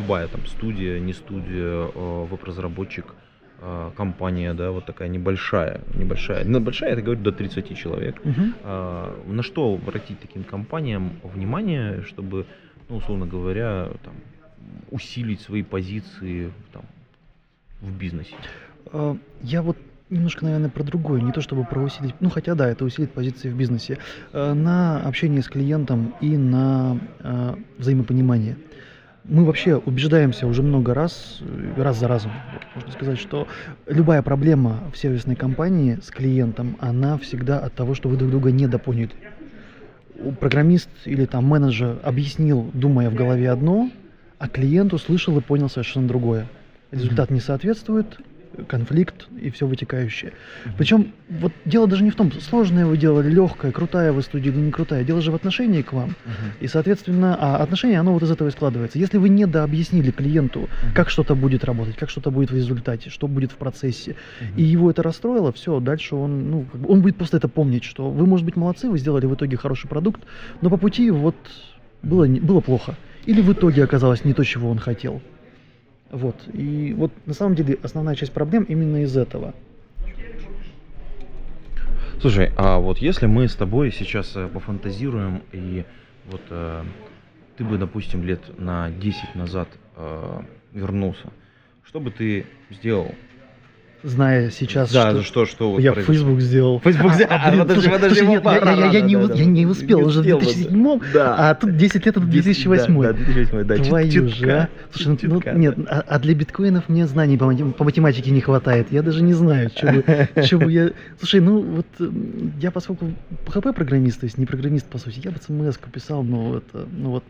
любая там студия, не студия, э, веб-разработчик, э, компания, да, вот такая небольшая, небольшая, ну, большая, это говорю, до 30 человек. Мгм. А, на что обратить таким компаниям внимание, чтобы, ну, условно говоря, там, усилить свои позиции там, в бизнесе? А, Я вот немножко, наверное, про другое, не то чтобы про усилить, ну хотя да, это усилит позиции в бизнесе, А, на общение с клиентом и на а, взаимопонимание. Мы вообще убеждаемся уже много раз, раз за разом, можно сказать, что любая проблема в сервисной компании с клиентом, она всегда от того, что вы друг друга недопоняли. Программист или там менеджер объяснил, думая в голове одно, а клиент услышал и понял совершенно другое. Результат не соответствует, конфликт и все вытекающее. Причем вот дело даже не в том, сложное вы делали, легкое, крутая вы студия или не крутая. Дело же в отношении к вам. И, соответственно, а отношение, оно вот из этого и складывается. Если вы не дообъяснили клиенту, как что-то будет работать, как что-то будет в результате, что будет в процессе, и его это расстроило, все, дальше он, ну, как бы он будет просто это помнить, что вы, может быть, молодцы, вы сделали в итоге хороший продукт, но по пути вот было, не- было плохо. Или в итоге оказалось не то, чего он хотел. Вот. И вот на самом деле основная часть проблем именно из этого. Слушай, а вот если мы с тобой сейчас э, пофантазируем, и вот э, ты бы, допустим, лет на 10 назад э, вернулся, что бы ты сделал? Зная сейчас, Да, что... что, что вот я произошло. Facebook сделал. Facebook А, сделал. а, А, блин, подожди, слушай, подожди, слушай, нет, пора, я, я- я не, да, я не успел, Не уже в успел, вот. 2007 Да. а тут 10 лет это 2008 Да, да, 2008, да, Твою чутка, же, а. Слушай, ну, ну, чутка. нет, а, а для биткоинов мне знаний по, по математике не хватает. Я даже не знаю, что бы, (laughs) я... Слушай, ну вот м, я поскольку PHP-программист, то есть не программист по сути, я бы CMS писал, но это, ну вот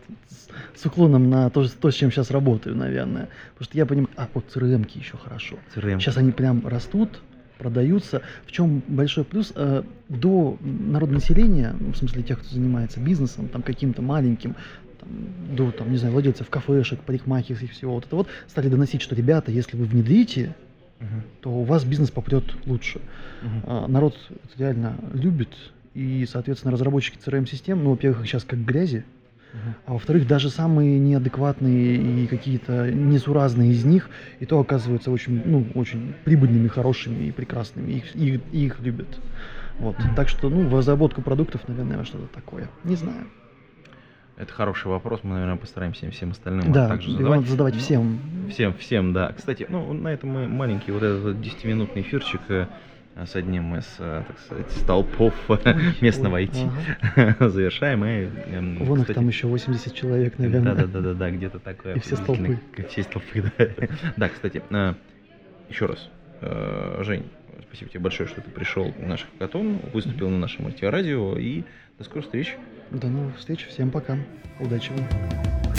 с, с уклоном на то, то, с чем сейчас работаю, наверное. Потому что я понимаю, а вот crm еще хорошо. CRM. Сейчас они прям растут, продаются. В чем большой плюс? Э, До народного населения, ну, в смысле тех, кто занимается бизнесом, там каким-то маленьким, там, до, там, не знаю, владельцев кафешек, парикмахерских и всего вот это вот, стали доносить, что, ребята, если вы внедрите, Мгм. то у вас бизнес попрет лучше. Мгм. А, Народ это реально любит, и, соответственно, разработчики CRM-систем, ну, во-первых, их сейчас как грязи. А во-вторых, даже самые неадекватные и какие-то несуразные из них, и то оказываются очень, ну, очень прибыльными, хорошими и прекрасными. Их, их, их любят. Вот. Так что, ну, в разработку продуктов, наверное, что-то такое. Не знаю. Это хороший вопрос, мы, наверное, постараемся всем остальным да, также задавать. задавать Ну, всем. Всем, всем, да. Кстати, ну, на этом мы маленький вот этот вот 10-минутный эфирчик э, с одним из, э, так сказать, столпов (laughs) местного Ой, IT (laughs) завершаем. И, эм, Вон их кстати, там еще 80 человек, наверное. Да, да, да, да, да, где-то такое. И все столпы. Все столпы, да. (laughs) Да, кстати, э, еще раз, э, Жень, спасибо тебе большое, что ты пришел в наш хакатон, выступил на нашем радио и до скорых встреч. До новых встреч. Всем пока. Удачи вам.